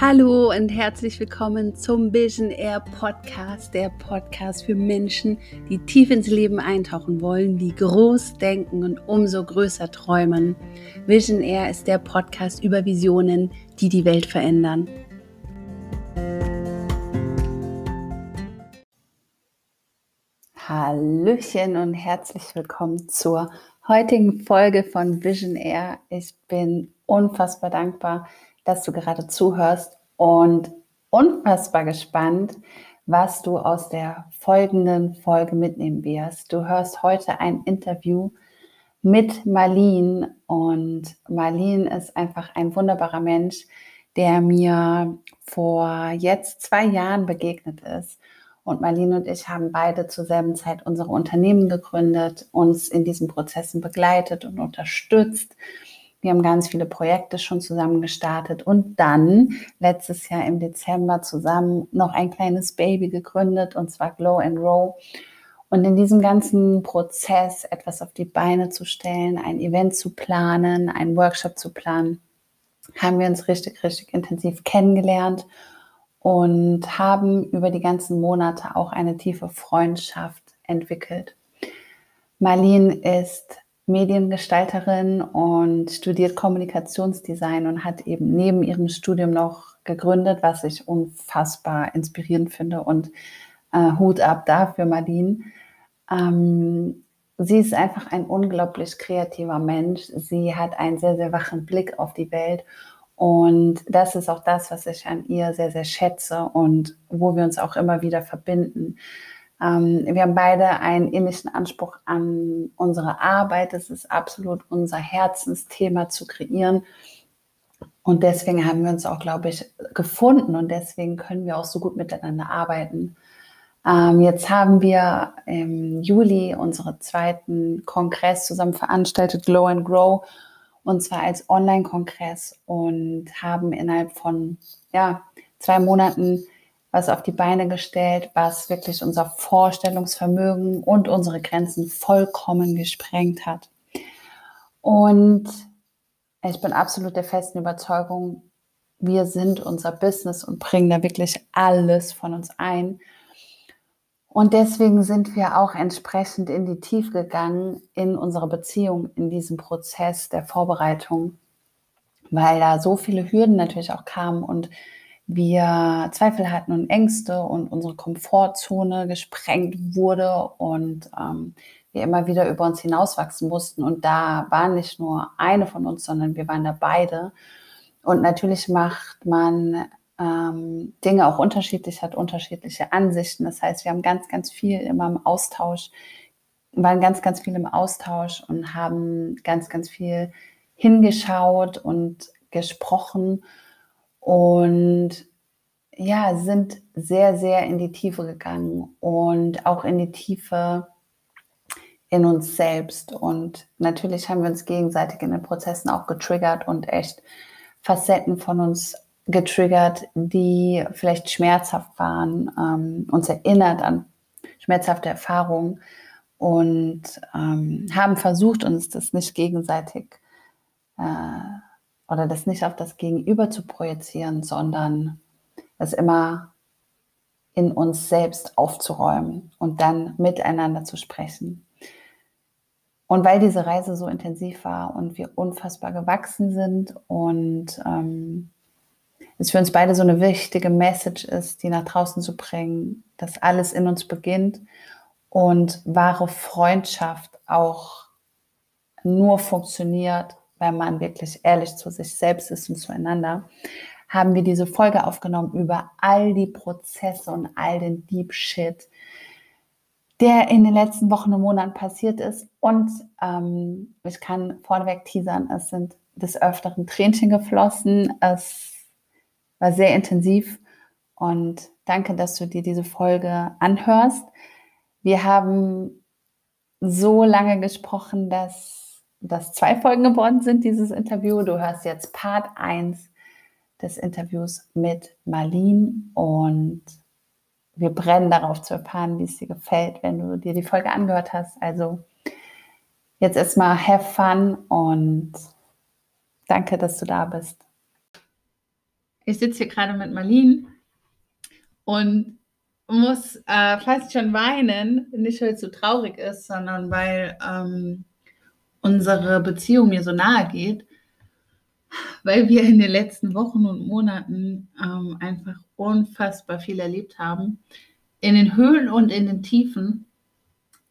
Hallo und herzlich willkommen zum Vision Air Podcast, der Podcast für Menschen, die tief ins Leben eintauchen wollen, die groß denken und umso größer träumen. Vision Air ist der Podcast über Visionen, die die Welt verändern. Hallöchen und herzlich willkommen zur heutigen Folge von Vision Air. Ich bin unfassbar dankbar, dass du gerade zuhörst und unfassbar gespannt, was du aus der folgenden Folge mitnehmen wirst. Du hörst heute ein Interview mit Marlene und Marlene ist einfach ein wunderbarer Mensch, der mir vor jetzt zwei Jahren begegnet ist. Und Marlene und ich haben beide zur selben Zeit unsere Unternehmen gegründet, uns in diesen Prozessen begleitet und unterstützt wir haben ganz viele Projekte schon zusammen gestartet und dann letztes Jahr im Dezember zusammen noch ein kleines Baby gegründet und zwar Glow and Row. Und in diesem ganzen Prozess etwas auf die Beine zu stellen, ein Event zu planen, einen Workshop zu planen, haben wir uns richtig, richtig intensiv kennengelernt und haben über die ganzen Monate auch eine tiefe Freundschaft entwickelt. Marlene ist Mediengestalterin und studiert Kommunikationsdesign und hat eben neben ihrem Studium noch gegründet, was ich unfassbar inspirierend finde und äh, Hut ab dafür, Marlene. Ähm, sie ist einfach ein unglaublich kreativer Mensch. Sie hat einen sehr, sehr wachen Blick auf die Welt und das ist auch das, was ich an ihr sehr, sehr schätze und wo wir uns auch immer wieder verbinden. Ähm, wir haben beide einen ähnlichen Anspruch an unsere Arbeit. Es ist absolut unser Herzensthema zu kreieren. Und deswegen haben wir uns auch, glaube ich, gefunden und deswegen können wir auch so gut miteinander arbeiten. Ähm, jetzt haben wir im Juli unseren zweiten Kongress zusammen veranstaltet, Glow and Grow, und zwar als Online-Kongress und haben innerhalb von ja, zwei Monaten was auf die Beine gestellt, was wirklich unser Vorstellungsvermögen und unsere Grenzen vollkommen gesprengt hat. Und ich bin absolut der festen Überzeugung, wir sind unser Business und bringen da wirklich alles von uns ein. Und deswegen sind wir auch entsprechend in die Tiefe gegangen in unsere Beziehung, in diesem Prozess der Vorbereitung, weil da so viele Hürden natürlich auch kamen und wir Zweifel hatten und Ängste und unsere Komfortzone gesprengt wurde und ähm, wir immer wieder über uns hinauswachsen mussten. Und da war nicht nur eine von uns, sondern wir waren da beide. Und natürlich macht man ähm, Dinge auch unterschiedlich, hat unterschiedliche Ansichten. Das heißt, wir haben ganz, ganz viel immer im Austausch, waren ganz, ganz viel im Austausch und haben ganz, ganz viel hingeschaut und gesprochen und ja, sind sehr, sehr in die Tiefe gegangen und auch in die Tiefe in uns selbst. Und natürlich haben wir uns gegenseitig in den Prozessen auch getriggert und echt Facetten von uns getriggert, die vielleicht schmerzhaft waren, ähm, uns erinnert an schmerzhafte Erfahrungen und ähm, haben versucht, uns das nicht gegenseitig äh, oder das nicht auf das Gegenüber zu projizieren, sondern es immer in uns selbst aufzuräumen und dann miteinander zu sprechen. Und weil diese Reise so intensiv war und wir unfassbar gewachsen sind und ähm, es für uns beide so eine wichtige Message ist, die nach draußen zu bringen, dass alles in uns beginnt und wahre Freundschaft auch nur funktioniert, wenn man wirklich ehrlich zu sich selbst ist und zueinander, haben wir diese Folge aufgenommen über all die Prozesse und all den Deep Shit, der in den letzten Wochen und Monaten passiert ist. Und ähm, ich kann vorneweg teasern, es sind des Öfteren Tränchen geflossen. Es war sehr intensiv und danke, dass du dir diese Folge anhörst. Wir haben so lange gesprochen, dass das zwei Folgen geworden sind, dieses Interview. Du hörst jetzt Part 1 des Interviews mit Marlene und wir brennen darauf zu erfahren, wie es dir gefällt, wenn du dir die Folge angehört hast. Also jetzt erstmal have fun und danke, dass du da bist. Ich sitze hier gerade mit Marlene und muss äh, fast schon weinen, nicht weil es so traurig ist, sondern weil ähm, unsere Beziehung mir so nahe geht, weil wir in den letzten Wochen und Monaten ähm, einfach unfassbar viel erlebt haben, in den Höhen und in den Tiefen.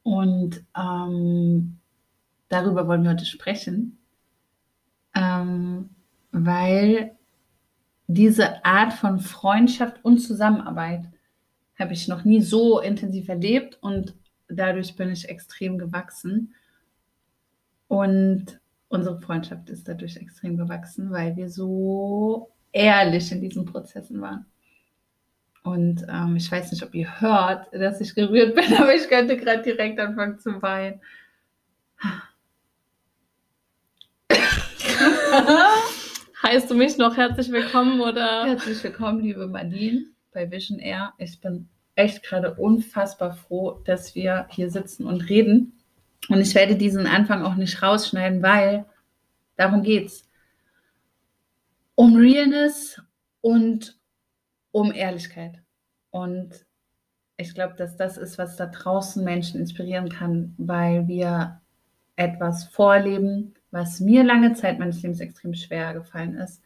Und ähm, darüber wollen wir heute sprechen, ähm, weil diese Art von Freundschaft und Zusammenarbeit habe ich noch nie so intensiv erlebt und dadurch bin ich extrem gewachsen. Und unsere Freundschaft ist dadurch extrem gewachsen, weil wir so ehrlich in diesen Prozessen waren. Und ähm, ich weiß nicht, ob ihr hört, dass ich gerührt bin, aber ich könnte gerade direkt anfangen zu weinen. heißt du mich noch herzlich willkommen oder? Herzlich willkommen, liebe Marlene bei Vision Air. Ich bin echt gerade unfassbar froh, dass wir hier sitzen und reden. Und ich werde diesen Anfang auch nicht rausschneiden, weil darum geht's. Um Realness und um Ehrlichkeit. Und ich glaube, dass das ist, was da draußen Menschen inspirieren kann, weil wir etwas vorleben, was mir lange Zeit meines Lebens extrem schwer gefallen ist.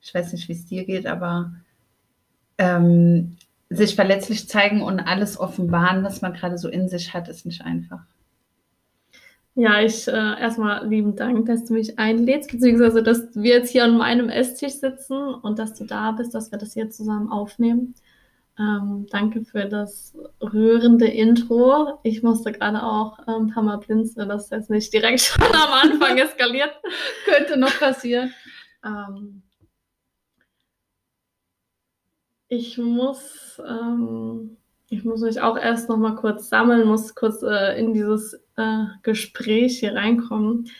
Ich weiß nicht, wie es dir geht, aber ähm, sich verletzlich zeigen und alles offenbaren, was man gerade so in sich hat, ist nicht einfach. Ja, ich äh, erstmal lieben Dank, dass du mich einlädst, beziehungsweise dass wir jetzt hier an meinem Esstisch sitzen und dass du da bist, dass wir das hier zusammen aufnehmen. Ähm, danke für das rührende Intro. Ich musste gerade auch ein ähm, paar Mal blinzeln, dass das nicht direkt schon am Anfang eskaliert. Könnte noch passieren. Ähm, ich muss, ähm, ich muss mich auch erst noch mal kurz sammeln, muss kurz äh, in dieses äh, Gespräch hier reinkommen.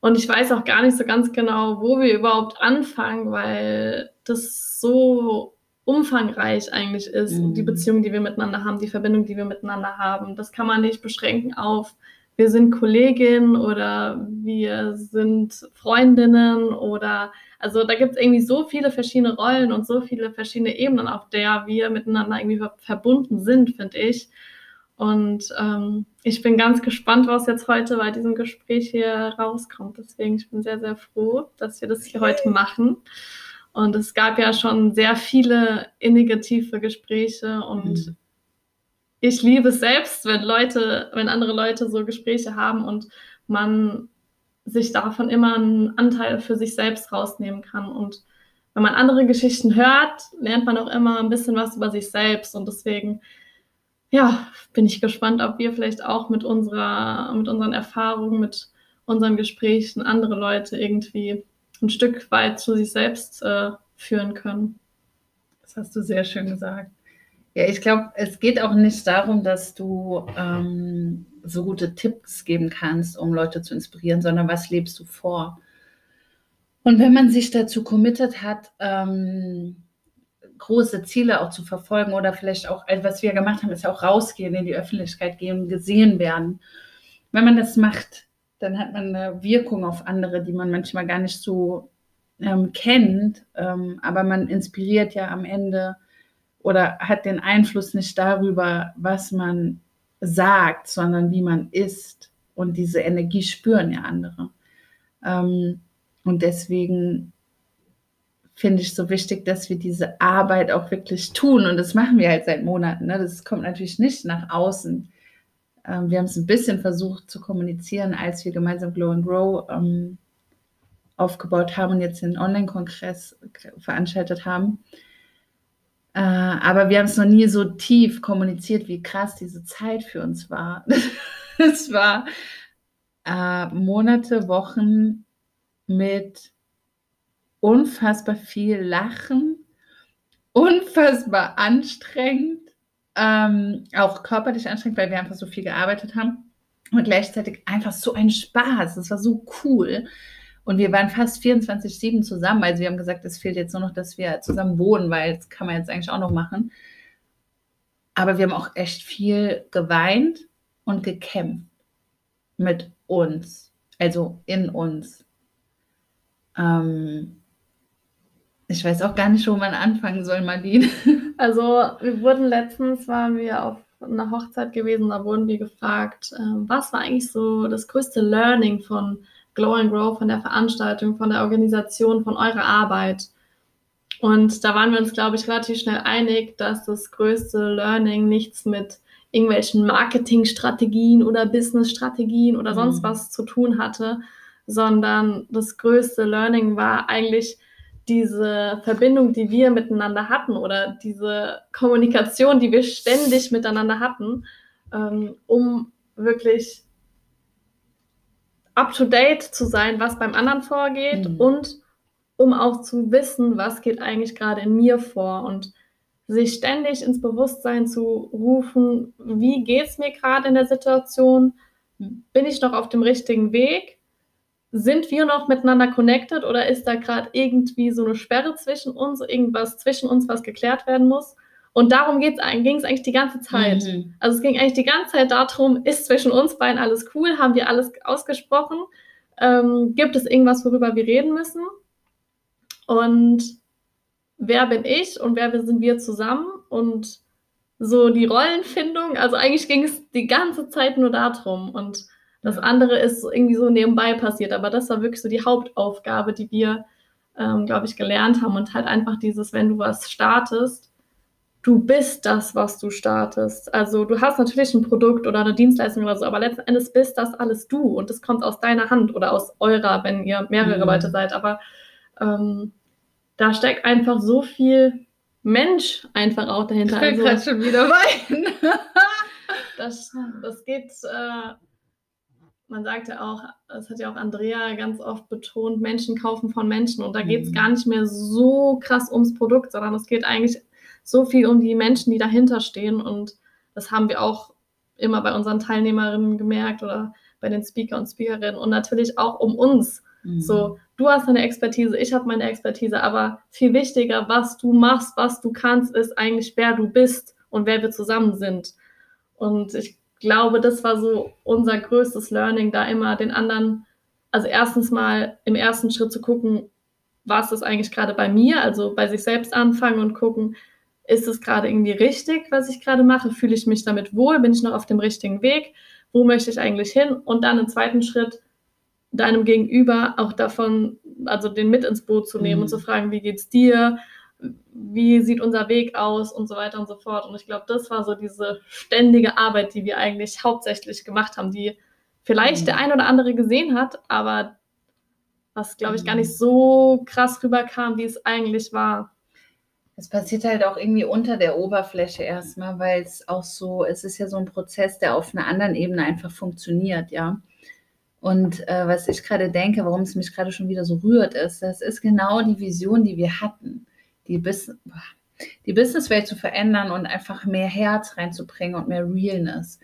Und ich weiß auch gar nicht so ganz genau, wo wir überhaupt anfangen, weil das so umfangreich eigentlich ist, mhm. die Beziehung, die wir miteinander haben, die Verbindung, die wir miteinander haben. Das kann man nicht beschränken auf, wir sind Kolleginnen oder wir sind Freundinnen oder also da gibt es irgendwie so viele verschiedene Rollen und so viele verschiedene Ebenen, auf der wir miteinander irgendwie verbunden sind, finde ich. Und ähm, ich bin ganz gespannt, was jetzt heute bei diesem Gespräch hier rauskommt. Deswegen ich bin sehr, sehr froh, dass wir das hier heute machen. Und es gab ja schon sehr viele innige, tiefe Gespräche und mhm. ich liebe es selbst, wenn Leute, wenn andere Leute so Gespräche haben und man sich davon immer einen Anteil für sich selbst rausnehmen kann. Und wenn man andere Geschichten hört, lernt man auch immer ein bisschen was über sich selbst. Und deswegen, ja, bin ich gespannt, ob wir vielleicht auch mit unserer, mit unseren Erfahrungen, mit unseren Gesprächen andere Leute irgendwie ein Stück weit zu sich selbst äh, führen können. Das hast du sehr schön gesagt. Ja, ich glaube, es geht auch nicht darum, dass du ähm, so gute Tipps geben kannst, um Leute zu inspirieren, sondern was lebst du vor? Und wenn man sich dazu committed hat, ähm, große Ziele auch zu verfolgen oder vielleicht auch, also was wir gemacht haben, ist auch rausgehen, in die Öffentlichkeit gehen, gesehen werden. Wenn man das macht, dann hat man eine Wirkung auf andere, die man manchmal gar nicht so ähm, kennt, ähm, aber man inspiriert ja am Ende oder hat den Einfluss nicht darüber, was man sagt, sondern wie man ist. Und diese Energie spüren ja andere. Ähm, und deswegen finde ich so wichtig, dass wir diese Arbeit auch wirklich tun. Und das machen wir halt seit Monaten. Ne? Das kommt natürlich nicht nach außen. Ähm, wir haben es ein bisschen versucht zu kommunizieren, als wir gemeinsam Glow and Grow ähm, aufgebaut haben und jetzt den Online-Kongress veranstaltet haben. Äh, aber wir haben es noch nie so tief kommuniziert, wie krass diese Zeit für uns war. es war äh, Monate, Wochen mit unfassbar viel Lachen, unfassbar anstrengend, ähm, auch körperlich anstrengend, weil wir einfach so viel gearbeitet haben und gleichzeitig einfach so ein Spaß. Es war so cool. Und wir waren fast 24-7 zusammen. Also wir haben gesagt, es fehlt jetzt nur noch, dass wir zusammen wohnen, weil das kann man jetzt eigentlich auch noch machen. Aber wir haben auch echt viel geweint und gekämpft mit uns, also in uns. Ähm, Ich weiß auch gar nicht, wo man anfangen soll, Marlene. Also, wir wurden letztens, waren wir auf einer Hochzeit gewesen, da wurden wir gefragt, äh, was war eigentlich so das größte Learning von Glow and Grow, von der Veranstaltung, von der Organisation, von eurer Arbeit? Und da waren wir uns, glaube ich, relativ schnell einig, dass das größte Learning nichts mit irgendwelchen Marketingstrategien oder Businessstrategien oder sonst mhm. was zu tun hatte, sondern das größte Learning war eigentlich, diese Verbindung, die wir miteinander hatten oder diese Kommunikation, die wir ständig miteinander hatten, ähm, um wirklich up-to-date zu sein, was beim anderen vorgeht mhm. und um auch zu wissen, was geht eigentlich gerade in mir vor und sich ständig ins Bewusstsein zu rufen, wie geht es mir gerade in der Situation, bin ich noch auf dem richtigen Weg sind wir noch miteinander connected oder ist da gerade irgendwie so eine Sperre zwischen uns, irgendwas zwischen uns, was geklärt werden muss? Und darum ging es eigentlich die ganze Zeit. Mhm. Also es ging eigentlich die ganze Zeit darum, ist zwischen uns beiden alles cool? Haben wir alles ausgesprochen? Ähm, gibt es irgendwas, worüber wir reden müssen? Und wer bin ich und wer sind wir zusammen? Und so die Rollenfindung, also eigentlich ging es die ganze Zeit nur darum. Und das andere ist irgendwie so nebenbei passiert, aber das war wirklich so die Hauptaufgabe, die wir, ähm, glaube ich, gelernt haben und halt einfach dieses, wenn du was startest, du bist das, was du startest. Also du hast natürlich ein Produkt oder eine Dienstleistung oder so, aber letzten Endes bist das alles du und das kommt aus deiner Hand oder aus eurer, wenn ihr mehrere mhm. Leute seid. Aber ähm, da steckt einfach so viel Mensch einfach auch dahinter. Ich will also, schon wieder weinen. das, das geht äh, man sagt ja auch, das hat ja auch Andrea ganz oft betont, Menschen kaufen von Menschen. Und da geht es mhm. gar nicht mehr so krass ums Produkt, sondern es geht eigentlich so viel um die Menschen, die dahinter stehen. Und das haben wir auch immer bei unseren Teilnehmerinnen gemerkt oder bei den Speaker und Speakerinnen und natürlich auch um uns. Mhm. So, du hast deine Expertise, ich habe meine Expertise, aber viel wichtiger, was du machst, was du kannst, ist eigentlich, wer du bist und wer wir zusammen sind. Und ich glaube, das war so unser größtes Learning, da immer den anderen, also erstens mal im ersten Schritt zu gucken, was ist eigentlich gerade bei mir, also bei sich selbst anfangen und gucken, ist es gerade irgendwie richtig, was ich gerade mache? Fühle ich mich damit wohl? Bin ich noch auf dem richtigen Weg? Wo möchte ich eigentlich hin? Und dann im zweiten Schritt deinem Gegenüber auch davon, also den mit ins Boot zu nehmen mhm. und zu fragen, wie geht's dir? Wie sieht unser Weg aus und so weiter und so fort. Und ich glaube, das war so diese ständige Arbeit, die wir eigentlich hauptsächlich gemacht haben, die vielleicht mhm. der ein oder andere gesehen hat, aber was, glaube ich, gar nicht mhm. so krass rüberkam, wie es eigentlich war. Es passiert halt auch irgendwie unter der Oberfläche erstmal, weil es auch so, es ist ja so ein Prozess, der auf einer anderen Ebene einfach funktioniert, ja. Und äh, was ich gerade denke, warum es mich gerade schon wieder so rührt, ist, das ist genau die Vision, die wir hatten die, Bus die Businesswelt zu verändern und einfach mehr Herz reinzubringen und mehr Realness.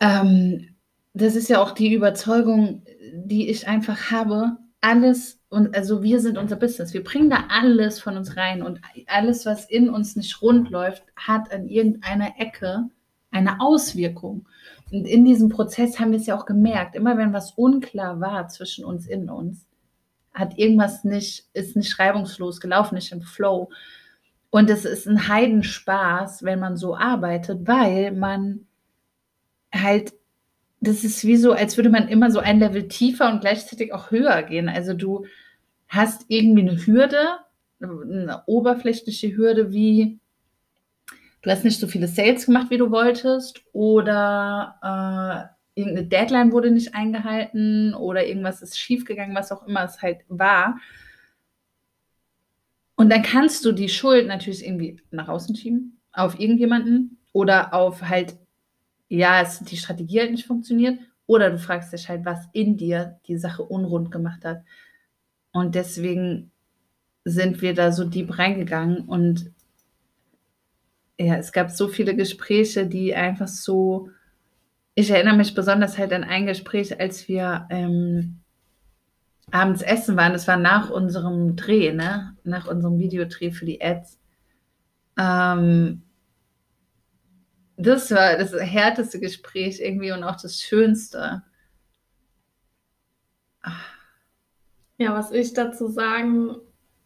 Ähm, das ist ja auch die Überzeugung, die ich einfach habe. Alles und also wir sind unser Business. Wir bringen da alles von uns rein und alles, was in uns nicht rund läuft, hat an irgendeiner Ecke eine Auswirkung. Und in diesem Prozess haben wir es ja auch gemerkt, immer wenn was unklar war zwischen uns in uns, hat irgendwas nicht, ist nicht reibungslos gelaufen, nicht im Flow. Und es ist ein Heidenspaß, wenn man so arbeitet, weil man halt, das ist wie so, als würde man immer so ein Level tiefer und gleichzeitig auch höher gehen. Also du hast irgendwie eine Hürde, eine oberflächliche Hürde, wie du hast nicht so viele Sales gemacht, wie du wolltest, oder äh, irgendeine Deadline wurde nicht eingehalten oder irgendwas ist schiefgegangen, was auch immer es halt war. Und dann kannst du die Schuld natürlich irgendwie nach außen schieben, auf irgendjemanden oder auf halt, ja, es, die Strategie halt nicht funktioniert. Oder du fragst dich halt, was in dir die Sache unrund gemacht hat. Und deswegen sind wir da so deep reingegangen und ja, es gab so viele Gespräche, die einfach so ich erinnere mich besonders halt an ein Gespräch, als wir ähm, abends essen waren. Das war nach unserem Dreh, ne? Nach unserem Videodreh für die Ads. Ähm, das war das härteste Gespräch irgendwie und auch das Schönste. Ja, was ich dazu sagen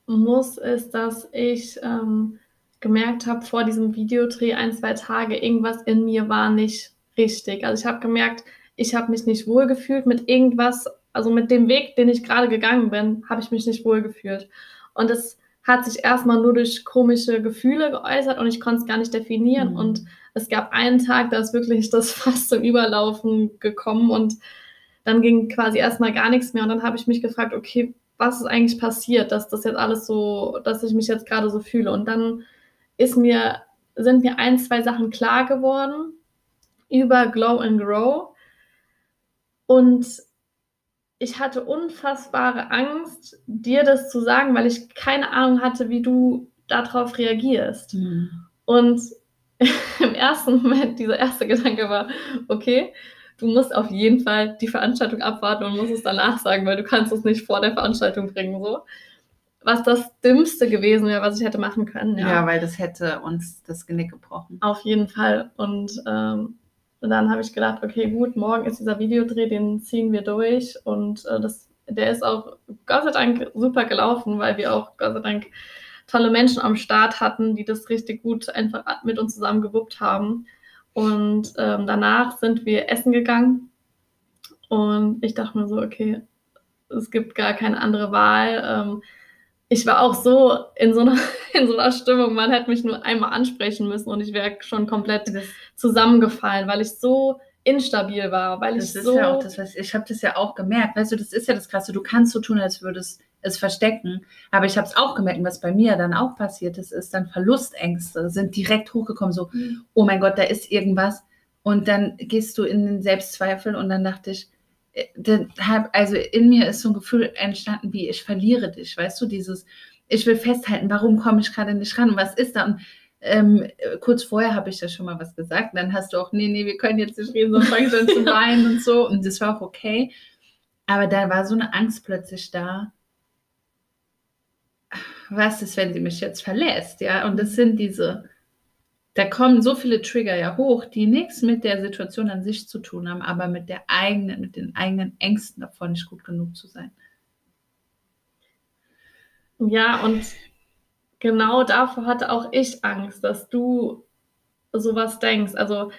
muss, ist, dass ich ähm, gemerkt habe, vor diesem Videodreh ein, zwei Tage, irgendwas in mir war nicht richtig. Also ich habe gemerkt, ich habe mich nicht wohlgefühlt mit irgendwas, also mit dem Weg, den ich gerade gegangen bin, habe ich mich nicht wohlgefühlt. Und es hat sich erstmal nur durch komische Gefühle geäußert und ich konnte es gar nicht definieren. Mhm. Und es gab einen Tag, da ist wirklich das fast zum Überlaufen gekommen und dann ging quasi erstmal gar nichts mehr. Und dann habe ich mich gefragt, okay, was ist eigentlich passiert, dass das jetzt alles so, dass ich mich jetzt gerade so fühle. Und dann ist mir, sind mir ein, zwei Sachen klar geworden über Glow and Grow. Und ich hatte unfassbare Angst, dir das zu sagen, weil ich keine Ahnung hatte, wie du darauf reagierst. Mhm. Und im ersten Moment, dieser erste Gedanke war, okay, du musst auf jeden Fall die Veranstaltung abwarten und musst es danach sagen, weil du kannst es nicht vor der Veranstaltung bringen, so. Was das Dümmste gewesen wäre, was ich hätte machen können. Ja, ja weil das hätte uns das Genick gebrochen. Auf jeden Fall. Und ähm, dann habe ich gedacht, okay, gut, morgen ist dieser Videodreh, den ziehen wir durch. Und äh, das, der ist auch Gott sei Dank super gelaufen, weil wir auch Gott sei Dank tolle Menschen am Start hatten, die das richtig gut einfach mit uns zusammen gewuppt haben. Und ähm, danach sind wir essen gegangen und ich dachte mir so, okay, es gibt gar keine andere Wahl. Ähm, ich war auch so in so, einer, in so einer Stimmung, man hätte mich nur einmal ansprechen müssen und ich wäre schon komplett zusammengefallen, weil ich so instabil war, weil das ich ist so... Ja auch das, was, ich habe das ja auch gemerkt, weißt du, das ist ja das Krasse, du kannst so tun, als würdest es verstecken. Aber ich habe es auch gemerkt, was bei mir dann auch passiert ist, ist dann Verlustängste sind direkt hochgekommen, so, mhm. oh mein Gott, da ist irgendwas. Und dann gehst du in den Selbstzweifel und dann dachte ich, äh, also in mir ist so ein Gefühl entstanden, wie ich verliere dich, weißt du, dieses, ich will festhalten, warum komme ich gerade nicht ran und was ist da? Und ähm, kurz vorher habe ich ja schon mal was gesagt, dann hast du auch, nee, nee, wir können jetzt nicht reden, sonst fange ich an zu weinen und so. Und das war auch okay. Aber da war so eine Angst plötzlich da, was ist, wenn sie mich jetzt verlässt, ja? Und das sind diese, da kommen so viele Trigger ja hoch, die nichts mit der Situation an sich zu tun haben, aber mit der eigenen, mit den eigenen Ängsten davon nicht gut genug zu sein. Ja, und genau davor hatte auch ich Angst, dass du sowas denkst. Also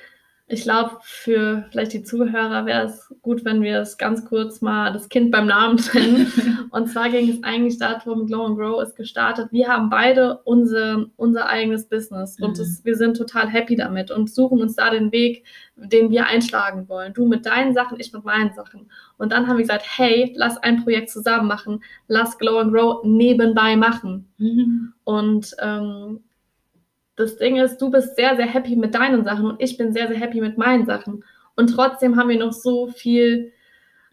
ich glaube, für vielleicht die Zuhörer wäre es gut, wenn wir es ganz kurz mal das Kind beim Namen trennen. und zwar ging es eigentlich darum, Glow and Grow ist gestartet. Wir haben beide unser, unser eigenes Business und mhm. wir sind total happy damit und suchen uns da den Weg, den wir einschlagen wollen. Du mit deinen Sachen, ich mit meinen Sachen. Und dann haben wir gesagt, hey, lass ein Projekt zusammen machen, lass Glow and Grow nebenbei machen. Mhm. Und ähm, das Ding ist, du bist sehr, sehr happy mit deinen Sachen und ich bin sehr, sehr happy mit meinen Sachen. Und trotzdem haben wir noch so viel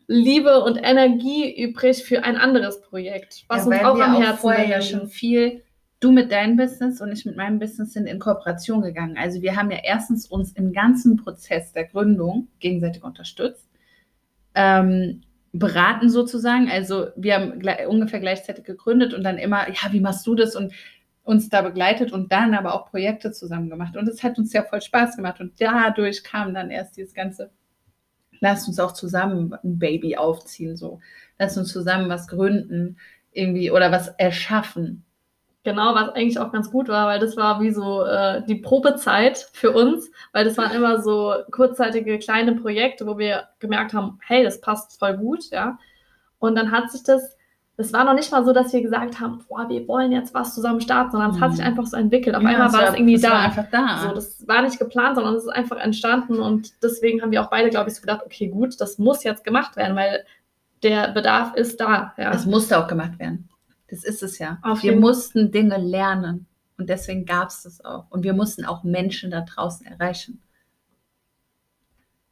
Liebe und Energie übrig für ein anderes Projekt, was ja, uns auch am Herzen auch vorher ja schon viel du mit deinem Business und ich mit meinem Business sind in Kooperation gegangen. Also wir haben ja erstens uns im ganzen Prozess der Gründung gegenseitig unterstützt, ähm, beraten sozusagen. Also wir haben ungefähr gleichzeitig gegründet und dann immer, ja, wie machst du das? Und uns da begleitet und dann aber auch Projekte zusammen gemacht. Und es hat uns ja voll Spaß gemacht. Und dadurch kam dann erst dieses ganze, lasst uns auch zusammen ein Baby aufziehen, so. Lasst uns zusammen was gründen, irgendwie, oder was erschaffen. Genau, was eigentlich auch ganz gut war, weil das war wie so äh, die Probezeit für uns, weil das waren immer so kurzzeitige kleine Projekte, wo wir gemerkt haben, hey, das passt voll gut, ja. Und dann hat sich das es war noch nicht mal so, dass wir gesagt haben, boah, wir wollen jetzt was zusammen starten, sondern es mhm. hat sich mhm. einfach so entwickelt. Auf ja, einmal war es irgendwie da. War einfach da. So, das war nicht geplant, sondern es ist einfach entstanden und deswegen haben wir auch beide, glaube ich, so gedacht, okay, gut, das muss jetzt gemacht werden, weil der Bedarf ist da. Ja. Es musste auch gemacht werden. Das ist es ja. Auf wir mussten Dinge lernen und deswegen gab es das auch. Und wir mussten auch Menschen da draußen erreichen.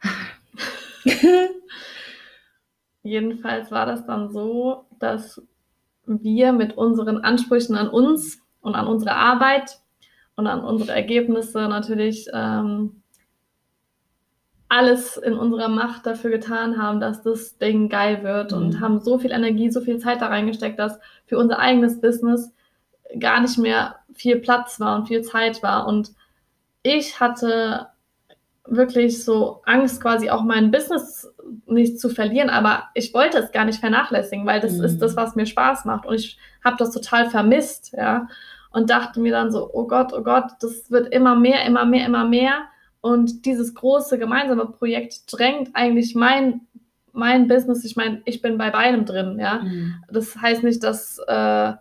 Jedenfalls war das dann so, dass wir mit unseren Ansprüchen an uns und an unsere Arbeit und an unsere Ergebnisse natürlich ähm, alles in unserer Macht dafür getan haben, dass das Ding geil wird mhm. und haben so viel Energie, so viel Zeit da reingesteckt, dass für unser eigenes Business gar nicht mehr viel Platz war und viel Zeit war. Und ich hatte wirklich so Angst, quasi auch mein Business nicht zu verlieren, aber ich wollte es gar nicht vernachlässigen, weil das mhm. ist das, was mir Spaß macht und ich habe das total vermisst, ja, und dachte mir dann so, oh Gott, oh Gott, das wird immer mehr, immer mehr, immer mehr und dieses große gemeinsame Projekt drängt eigentlich mein mein Business, ich meine, ich bin bei beidem drin, ja. Mhm. Das heißt nicht, dass äh,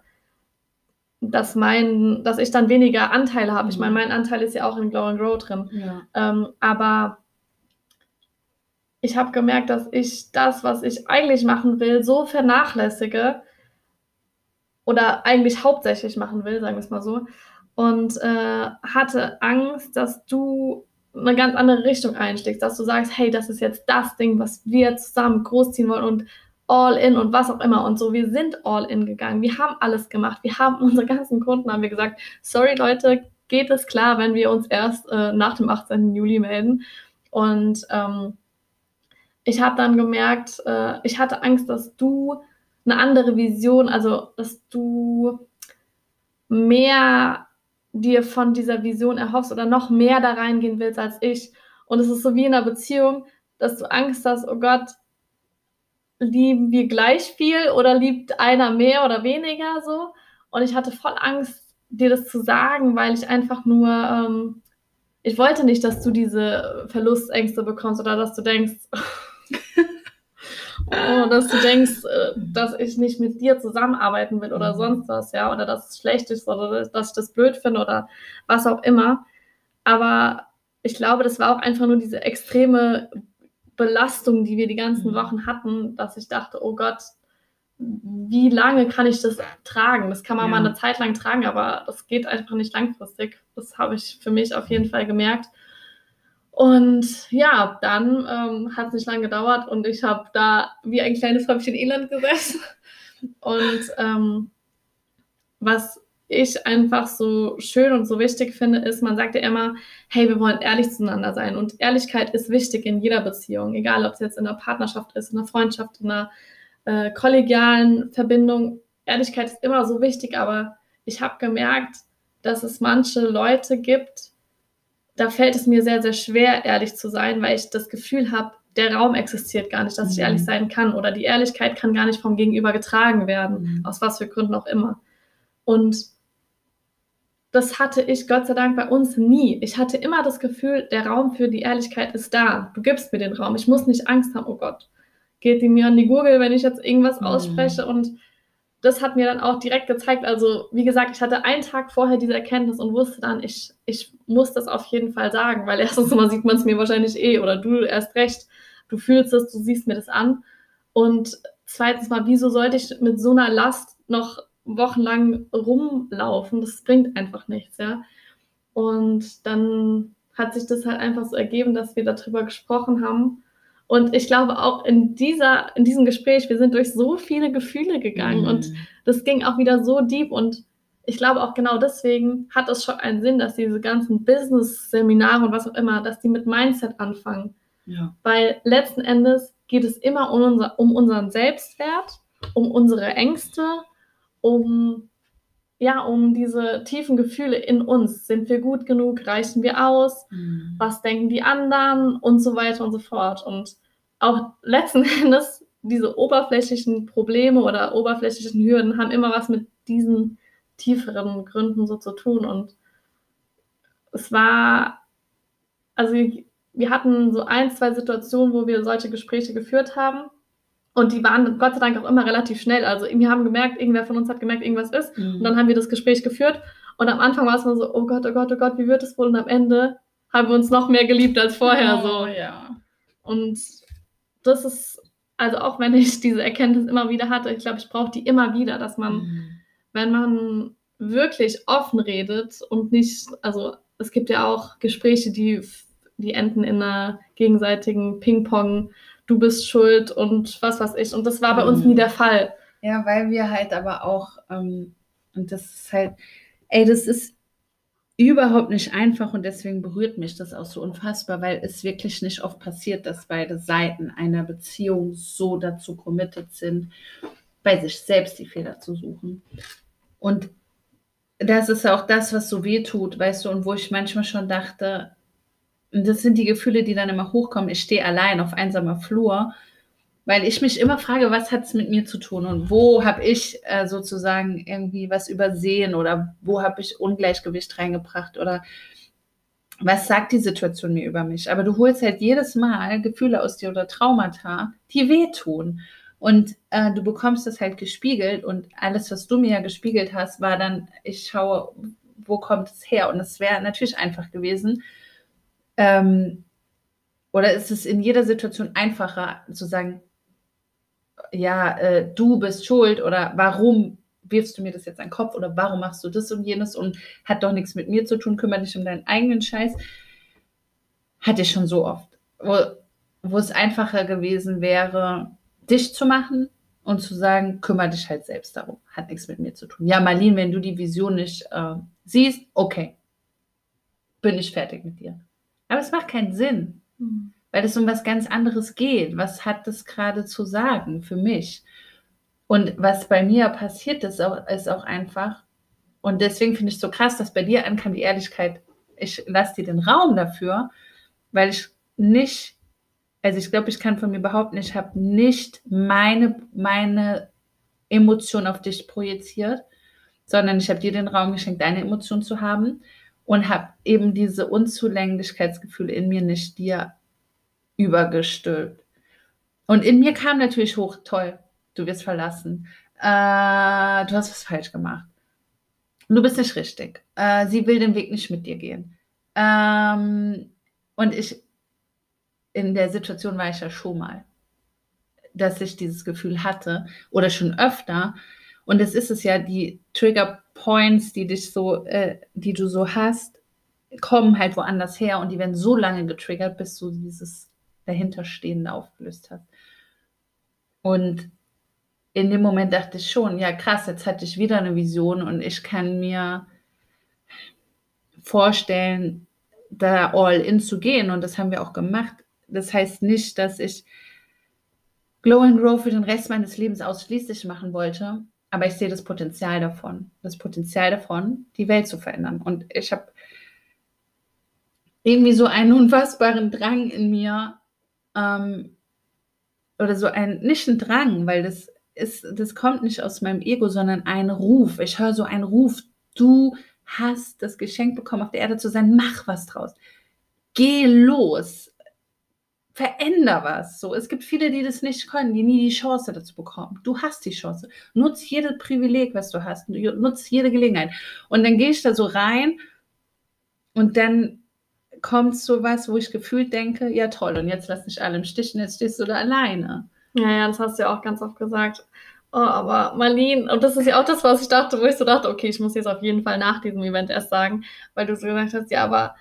dass mein, dass ich dann weniger Anteile habe. Mhm. Ich meine, mhm. mein Anteil ist ja auch in Glow and Grow drin. Ja. Ähm, aber ich habe gemerkt, dass ich das, was ich eigentlich machen will, so vernachlässige oder eigentlich hauptsächlich machen will, sagen wir es mal so. Und äh, hatte Angst, dass du eine ganz andere Richtung einschlägst, dass du sagst, hey, das ist jetzt das Ding, was wir zusammen großziehen wollen und all in und was auch immer und so. Wir sind all in gegangen. Wir haben alles gemacht. Wir haben unsere ganzen Kunden haben wir gesagt, sorry Leute, geht es klar, wenn wir uns erst äh, nach dem 18. Juli melden. Und ähm, ich habe dann gemerkt, äh, ich hatte Angst, dass du eine andere Vision, also dass du mehr dir von dieser Vision erhoffst oder noch mehr da reingehen willst als ich. Und es ist so wie in einer Beziehung, dass du Angst hast, oh Gott, lieben wir gleich viel oder liebt einer mehr oder weniger so. Und ich hatte voll Angst, dir das zu sagen, weil ich einfach nur, ähm, ich wollte nicht, dass du diese Verlustängste bekommst oder dass du denkst, oh, dass du denkst, äh, dass ich nicht mit dir zusammenarbeiten will oder mhm. sonst was, ja, oder dass es schlecht ist oder dass ich das blöd finde oder was auch immer. Aber ich glaube, das war auch einfach nur diese extreme Belastung, die wir die ganzen mhm. Wochen hatten, dass ich dachte, oh Gott, wie lange kann ich das tragen? Das kann man ja. mal eine Zeit lang tragen, aber das geht einfach nicht langfristig. Das habe ich für mich auf jeden Fall gemerkt. Und ja, dann ähm, hat es nicht lange gedauert und ich habe da wie ein kleines Häufchen Elend gesessen. Und ähm, was ich einfach so schön und so wichtig finde, ist, man sagt ja immer, hey, wir wollen ehrlich zueinander sein. Und Ehrlichkeit ist wichtig in jeder Beziehung, egal ob es jetzt in einer Partnerschaft ist, in einer Freundschaft, in einer äh, kollegialen Verbindung. Ehrlichkeit ist immer so wichtig, aber ich habe gemerkt, dass es manche Leute gibt, da fällt es mir sehr, sehr schwer, ehrlich zu sein, weil ich das Gefühl habe, der Raum existiert gar nicht, dass ich ehrlich mhm. sein kann oder die Ehrlichkeit kann gar nicht vom Gegenüber getragen werden, mhm. aus was für Gründen auch immer. Und das hatte ich Gott sei Dank bei uns nie. Ich hatte immer das Gefühl, der Raum für die Ehrlichkeit ist da. Du gibst mir den Raum. Ich muss nicht Angst haben, oh Gott, geht die mir an die Gurgel, wenn ich jetzt irgendwas mhm. ausspreche. Und das hat mir dann auch direkt gezeigt, also wie gesagt, ich hatte einen Tag vorher diese Erkenntnis und wusste dann, ich, ich muss das auf jeden Fall sagen, weil erstens mal sieht man es mir wahrscheinlich eh oder du erst recht, du fühlst es, du siehst mir das an. Und zweitens mal, wieso sollte ich mit so einer Last noch wochenlang rumlaufen. Das bringt einfach nichts, ja. Und dann hat sich das halt einfach so ergeben, dass wir darüber gesprochen haben. Und ich glaube auch in dieser, in diesem Gespräch, wir sind durch so viele Gefühle gegangen mhm. und das ging auch wieder so deep und ich glaube auch genau deswegen hat es schon einen Sinn, dass diese ganzen Business-Seminare und was auch immer, dass die mit Mindset anfangen. Ja. Weil letzten Endes geht es immer um, unser, um unseren Selbstwert, um unsere Ängste, um ja, um diese tiefen Gefühle in uns. Sind wir gut genug? Reichen wir aus? Mhm. Was denken die anderen? Und so weiter und so fort. Und auch letzten Endes diese oberflächlichen Probleme oder oberflächlichen Hürden haben immer was mit diesen tieferen Gründen so zu tun. Und es war, also wir hatten so ein, zwei Situationen, wo wir solche Gespräche geführt haben. Und die waren Gott sei Dank auch immer relativ schnell. Also wir haben gemerkt, irgendwer von uns hat gemerkt, irgendwas ist. Mhm. Und dann haben wir das Gespräch geführt. Und am Anfang war es nur so, oh Gott, oh Gott, oh Gott, wie wird es wohl? Und am Ende haben wir uns noch mehr geliebt als vorher. Oh, so. ja. Und das ist, also auch wenn ich diese Erkenntnis immer wieder hatte, ich glaube, ich brauche die immer wieder, dass man, mhm. wenn man wirklich offen redet und nicht, also es gibt ja auch Gespräche, die, die enden in einer gegenseitigen Ping-Pong- du bist schuld und was weiß ich. Und das war bei uns nie mhm. der Fall. Ja, weil wir halt aber auch, ähm, und das ist halt, ey, das ist überhaupt nicht einfach und deswegen berührt mich das auch so unfassbar, weil es wirklich nicht oft passiert, dass beide Seiten einer Beziehung so dazu committed sind, bei sich selbst die Fehler zu suchen. Und das ist auch das, was so weh tut, weißt du, und wo ich manchmal schon dachte, Und das sind die Gefühle, die dann immer hochkommen. Ich stehe allein auf einsamer Flur, weil ich mich immer frage, was hat es mit mir zu tun und wo habe ich äh, sozusagen irgendwie was übersehen oder wo habe ich Ungleichgewicht reingebracht oder was sagt die Situation mir über mich? Aber du holst halt jedes Mal Gefühle aus dir oder Traumata, die wehtun. Und äh, du bekommst das halt gespiegelt und alles, was du mir ja gespiegelt hast, war dann, ich schaue, wo kommt es her? Und es wäre natürlich einfach gewesen. Ähm, oder ist es in jeder Situation einfacher zu sagen, ja, äh, du bist schuld oder warum wirfst du mir das jetzt an den Kopf oder warum machst du das und jenes und hat doch nichts mit mir zu tun, kümmere dich um deinen eigenen Scheiß. Hatte ich schon so oft, wo, wo es einfacher gewesen wäre, dich zu machen und zu sagen, kümmere dich halt selbst darum, hat nichts mit mir zu tun. Ja, Marlene, wenn du die Vision nicht äh, siehst, okay, bin ich fertig mit dir. Aber es macht keinen Sinn, mhm. weil es um was ganz anderes geht. Was hat das gerade zu sagen für mich? Und was bei mir passiert ist, auch, ist auch einfach, und deswegen finde ich es so krass, dass bei dir ankam die Ehrlichkeit, ich lasse dir den Raum dafür, weil ich nicht, also ich glaube, ich kann von mir behaupten, ich habe nicht meine, meine Emotion auf dich projiziert, sondern ich habe dir den Raum geschenkt, deine Emotion zu haben und habe eben diese Unzulänglichkeitsgefühle in mir nicht dir übergestülpt. Und in mir kam natürlich hoch, toll, du wirst verlassen, äh, du hast was falsch gemacht. du bist nicht richtig. Äh, sie will den Weg nicht mit dir gehen. Ähm, und ich, in der Situation war ich ja schon mal, dass ich dieses Gefühl hatte oder schon öfter. Und es ist es ja, die Trigger Points, die dich so, äh, die du so hast, kommen halt woanders her und die werden so lange getriggert, bis du dieses dahinterstehende aufgelöst hast. Und in dem Moment dachte ich schon, ja krass, jetzt hatte ich wieder eine Vision und ich kann mir vorstellen, da all in zu gehen und das haben wir auch gemacht. Das heißt nicht, dass ich Glow and Grow für den Rest meines Lebens ausschließlich machen wollte, aber ich sehe das Potenzial davon, das Potenzial davon, die Welt zu verändern. Und ich habe irgendwie so einen unfassbaren Drang in mir, ähm, oder so ein, nicht ein Drang, weil das ist, das kommt nicht aus meinem Ego, sondern ein Ruf. Ich höre so einen Ruf. Du hast das Geschenk bekommen, auf der Erde zu sein. Mach was draus. Geh los. Veränder was. So, es gibt viele, die das nicht können, die nie die Chance dazu bekommen. Du hast die Chance. Nutz jedes Privileg, was du hast. Nutz jede Gelegenheit. Und dann gehe ich da so rein und dann kommt so was, wo ich gefühlt denke, ja toll, und jetzt lass dich alle im Stich und jetzt stehst du da alleine. Ja, ja, das hast du ja auch ganz oft gesagt. Oh, aber Marlene, und das ist ja auch das, was ich dachte, wo ich so dachte, okay, ich muss jetzt auf jeden Fall nach diesem Event erst sagen, weil du so gesagt hast, ja, aber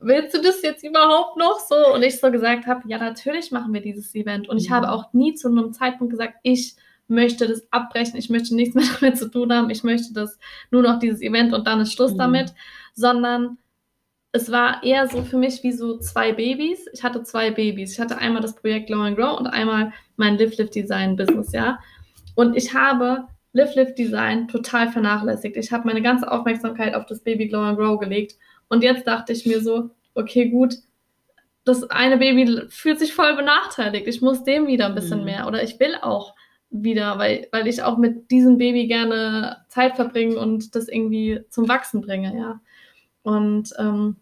willst du das jetzt überhaupt noch so? Und ich so gesagt habe, ja, natürlich machen wir dieses Event. Und ich mhm. habe auch nie zu einem Zeitpunkt gesagt, ich möchte das abbrechen, ich möchte nichts mehr damit zu tun haben, ich möchte das nur noch dieses Event und dann ist Schluss mhm. damit, sondern es war eher so für mich wie so zwei Babys. Ich hatte zwei Babys. Ich hatte einmal das Projekt Glow and Grow und einmal mein Live Live Design Business, ja. Und ich habe Live Live Design total vernachlässigt. Ich habe meine ganze Aufmerksamkeit auf das Baby Glow and Grow gelegt. Und jetzt dachte ich mir so, okay, gut, das eine Baby fühlt sich voll benachteiligt. Ich muss dem wieder ein bisschen mhm. mehr. Oder ich will auch wieder, weil, weil ich auch mit diesem Baby gerne Zeit verbringe und das irgendwie zum Wachsen bringe, ja. Und ähm,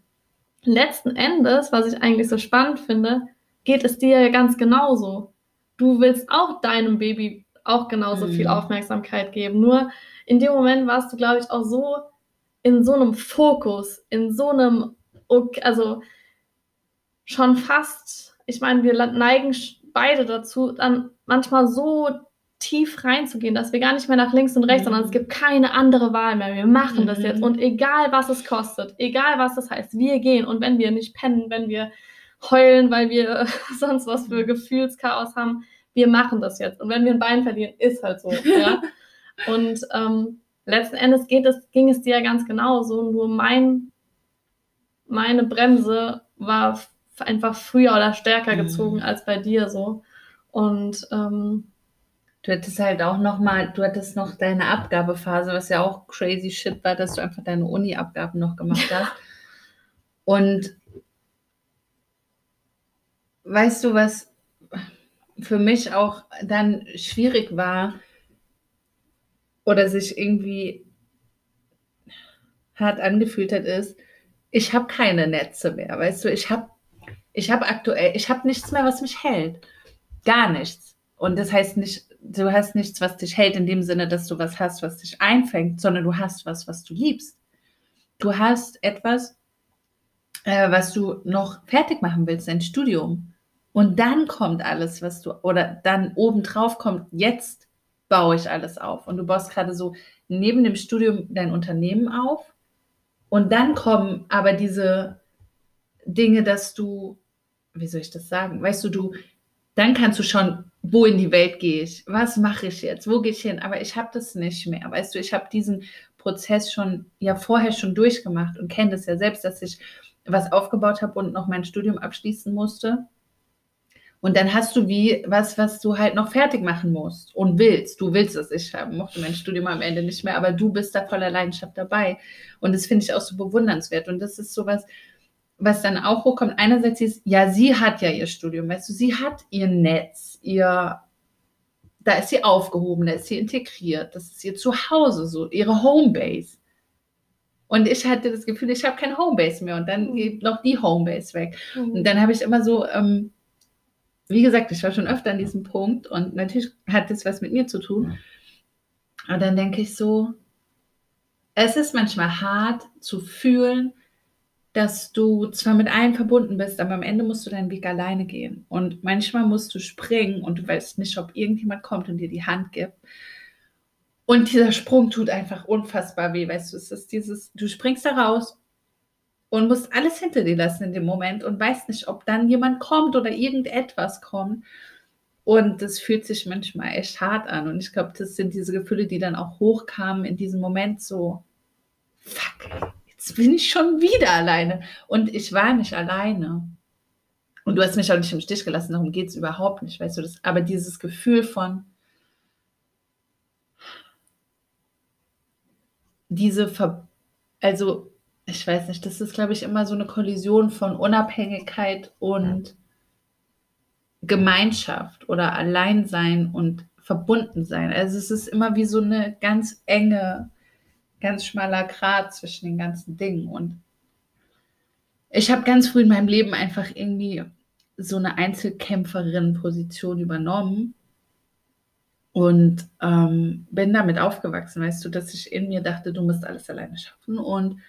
letzten Endes, was ich eigentlich so spannend finde, geht es dir ja ganz genauso. Du willst auch deinem Baby auch genauso mhm. viel Aufmerksamkeit geben. Nur in dem Moment warst du, glaube ich, auch so in so einem Fokus, in so einem, also schon fast, ich meine, wir neigen beide dazu, dann manchmal so tief reinzugehen, dass wir gar nicht mehr nach links und rechts, mhm. sondern es gibt keine andere Wahl mehr. Wir machen mhm. das jetzt und egal was es kostet, egal was das heißt, wir gehen und wenn wir nicht pennen, wenn wir heulen, weil wir sonst was für Gefühlschaos haben, wir machen das jetzt. Und wenn wir ein Bein verlieren, ist halt so. Ja? und ähm, letzten Endes geht es, ging es dir ja ganz genauso. Nur mein, meine Bremse war einfach früher oder stärker mhm. gezogen als bei dir so. Und ähm, Du hättest halt auch noch mal, du hattest noch deine Abgabephase, was ja auch crazy shit war, dass du einfach deine Uni-Abgaben noch gemacht hast. Und weißt du, was für mich auch dann schwierig war oder sich irgendwie hart angefühlt hat, ist, ich habe keine Netze mehr, weißt du, ich habe ich habe aktuell, ich habe nichts mehr, was mich hält. Gar nichts. Und das heißt nicht, du hast nichts, was dich hält in dem Sinne, dass du was hast, was dich einfängt, sondern du hast was, was du liebst. Du hast etwas, äh, was du noch fertig machen willst, dein Studium. Und dann kommt alles, was du, oder dann obendrauf kommt, jetzt baue ich alles auf. Und du baust gerade so neben dem Studium dein Unternehmen auf. Und dann kommen aber diese Dinge, dass du, wie soll ich das sagen? Weißt du, du, dann kannst du schon, wo in die Welt gehe ich? Was mache ich jetzt? Wo gehe ich hin? Aber ich habe das nicht mehr. Weißt du, ich habe diesen Prozess schon ja vorher schon durchgemacht und kenne das ja selbst, dass ich was aufgebaut habe und noch mein Studium abschließen musste und dann hast du wie was, was du halt noch fertig machen musst und willst. Du willst es. Ich mochte mein Studium am Ende nicht mehr, aber du bist da voller Leidenschaft dabei. Und das finde ich auch so bewundernswert. Und das ist sowas, was dann auch hochkommt. Einerseits ist, ja, sie hat ja ihr Studium, weißt du, sie hat ihr Netz, ihr, da ist sie aufgehoben, da ist sie integriert, das ist ihr Zuhause, so ihre Homebase. Und ich hatte das Gefühl, ich habe kein Homebase mehr und dann mhm. geht noch die Homebase weg. Mhm. Und dann habe ich immer so, ähm, wie gesagt, ich war schon öfter an diesem Punkt und natürlich hat das was mit mir zu tun. Aber dann denke ich so, es ist manchmal hart zu fühlen, dass du zwar mit allen verbunden bist, aber am Ende musst du deinen Weg alleine gehen. Und manchmal musst du springen und du weißt nicht, ob irgendjemand kommt und dir die Hand gibt. Und dieser Sprung tut einfach unfassbar weh, weißt du, es ist dieses, du springst da raus und musst alles hinter dir lassen in dem Moment und weißt nicht, ob dann jemand kommt oder irgendetwas kommt. Und das fühlt sich manchmal echt hart an. Und ich glaube, das sind diese Gefühle, die dann auch hochkamen in diesem Moment so, fuck, jetzt bin ich schon wieder alleine. Und ich war nicht alleine. Und du hast mich auch nicht im Stich gelassen, darum geht es überhaupt nicht, weißt du das. Aber dieses Gefühl von, diese, Ver also ich weiß nicht, das ist, glaube ich, immer so eine Kollision von Unabhängigkeit und Gemeinschaft oder Alleinsein und Verbundensein. Also es ist immer wie so eine ganz enge, ganz schmaler Grat zwischen den ganzen Dingen. Und ich habe ganz früh in meinem Leben einfach irgendwie so eine Einzelkämpferin-Position übernommen und ähm, bin damit aufgewachsen, weißt du, dass ich in mir dachte, du musst alles alleine schaffen und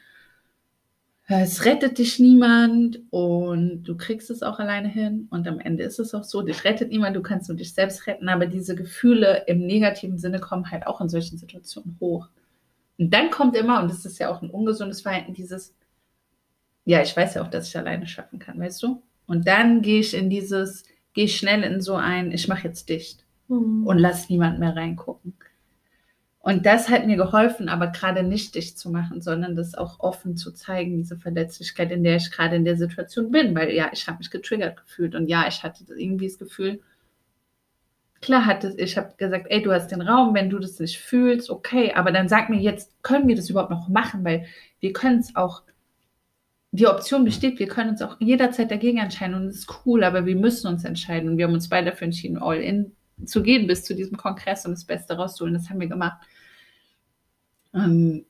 es rettet dich niemand und du kriegst es auch alleine hin. Und am Ende ist es auch so, dich rettet niemand, du kannst nur dich selbst retten. Aber diese Gefühle im negativen Sinne kommen halt auch in solchen Situationen hoch. Und dann kommt immer, und das ist ja auch ein ungesundes Verhalten, dieses, ja, ich weiß ja auch, dass ich alleine schaffen kann, weißt du? Und dann gehe ich in dieses, gehe ich schnell in so ein, ich mache jetzt dicht mhm. und lass niemand mehr reingucken. Und das hat mir geholfen, aber gerade nicht dicht zu machen, sondern das auch offen zu zeigen, diese Verletzlichkeit, in der ich gerade in der Situation bin. Weil ja, ich habe mich getriggert gefühlt und ja, ich hatte irgendwie das Gefühl, klar hatte ich habe gesagt, ey, du hast den Raum, wenn du das nicht fühlst, okay, aber dann sag mir jetzt, können wir das überhaupt noch machen, weil wir können es auch, die Option besteht, wir können uns auch jederzeit dagegen entscheiden und es ist cool, aber wir müssen uns entscheiden und wir haben uns beide dafür entschieden, all in zu gehen bis zu diesem Kongress und das Beste rauszuholen. Das haben wir gemacht. Ähm,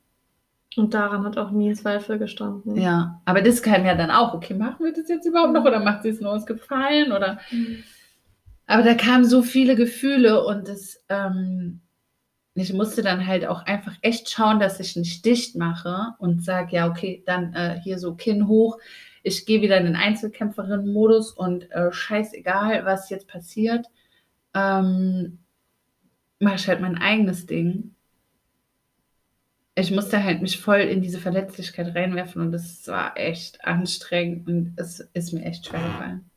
und daran hat auch nie Zweifel gestanden. Ja, aber das kam ja dann auch, okay, machen wir das jetzt überhaupt noch oder macht sie es nur aus Gefallen oder. Mhm. Aber da kamen so viele Gefühle und das, ähm, ich musste dann halt auch einfach echt schauen, dass ich nicht dicht mache und sage, ja, okay, dann äh, hier so Kinn hoch. Ich gehe wieder in den Einzelkämpferinnen-Modus und äh, scheißegal, was jetzt passiert ähm, mache ich halt mein eigenes Ding. Ich musste halt mich voll in diese Verletzlichkeit reinwerfen und das war echt anstrengend und es ist mir echt schwer gefallen.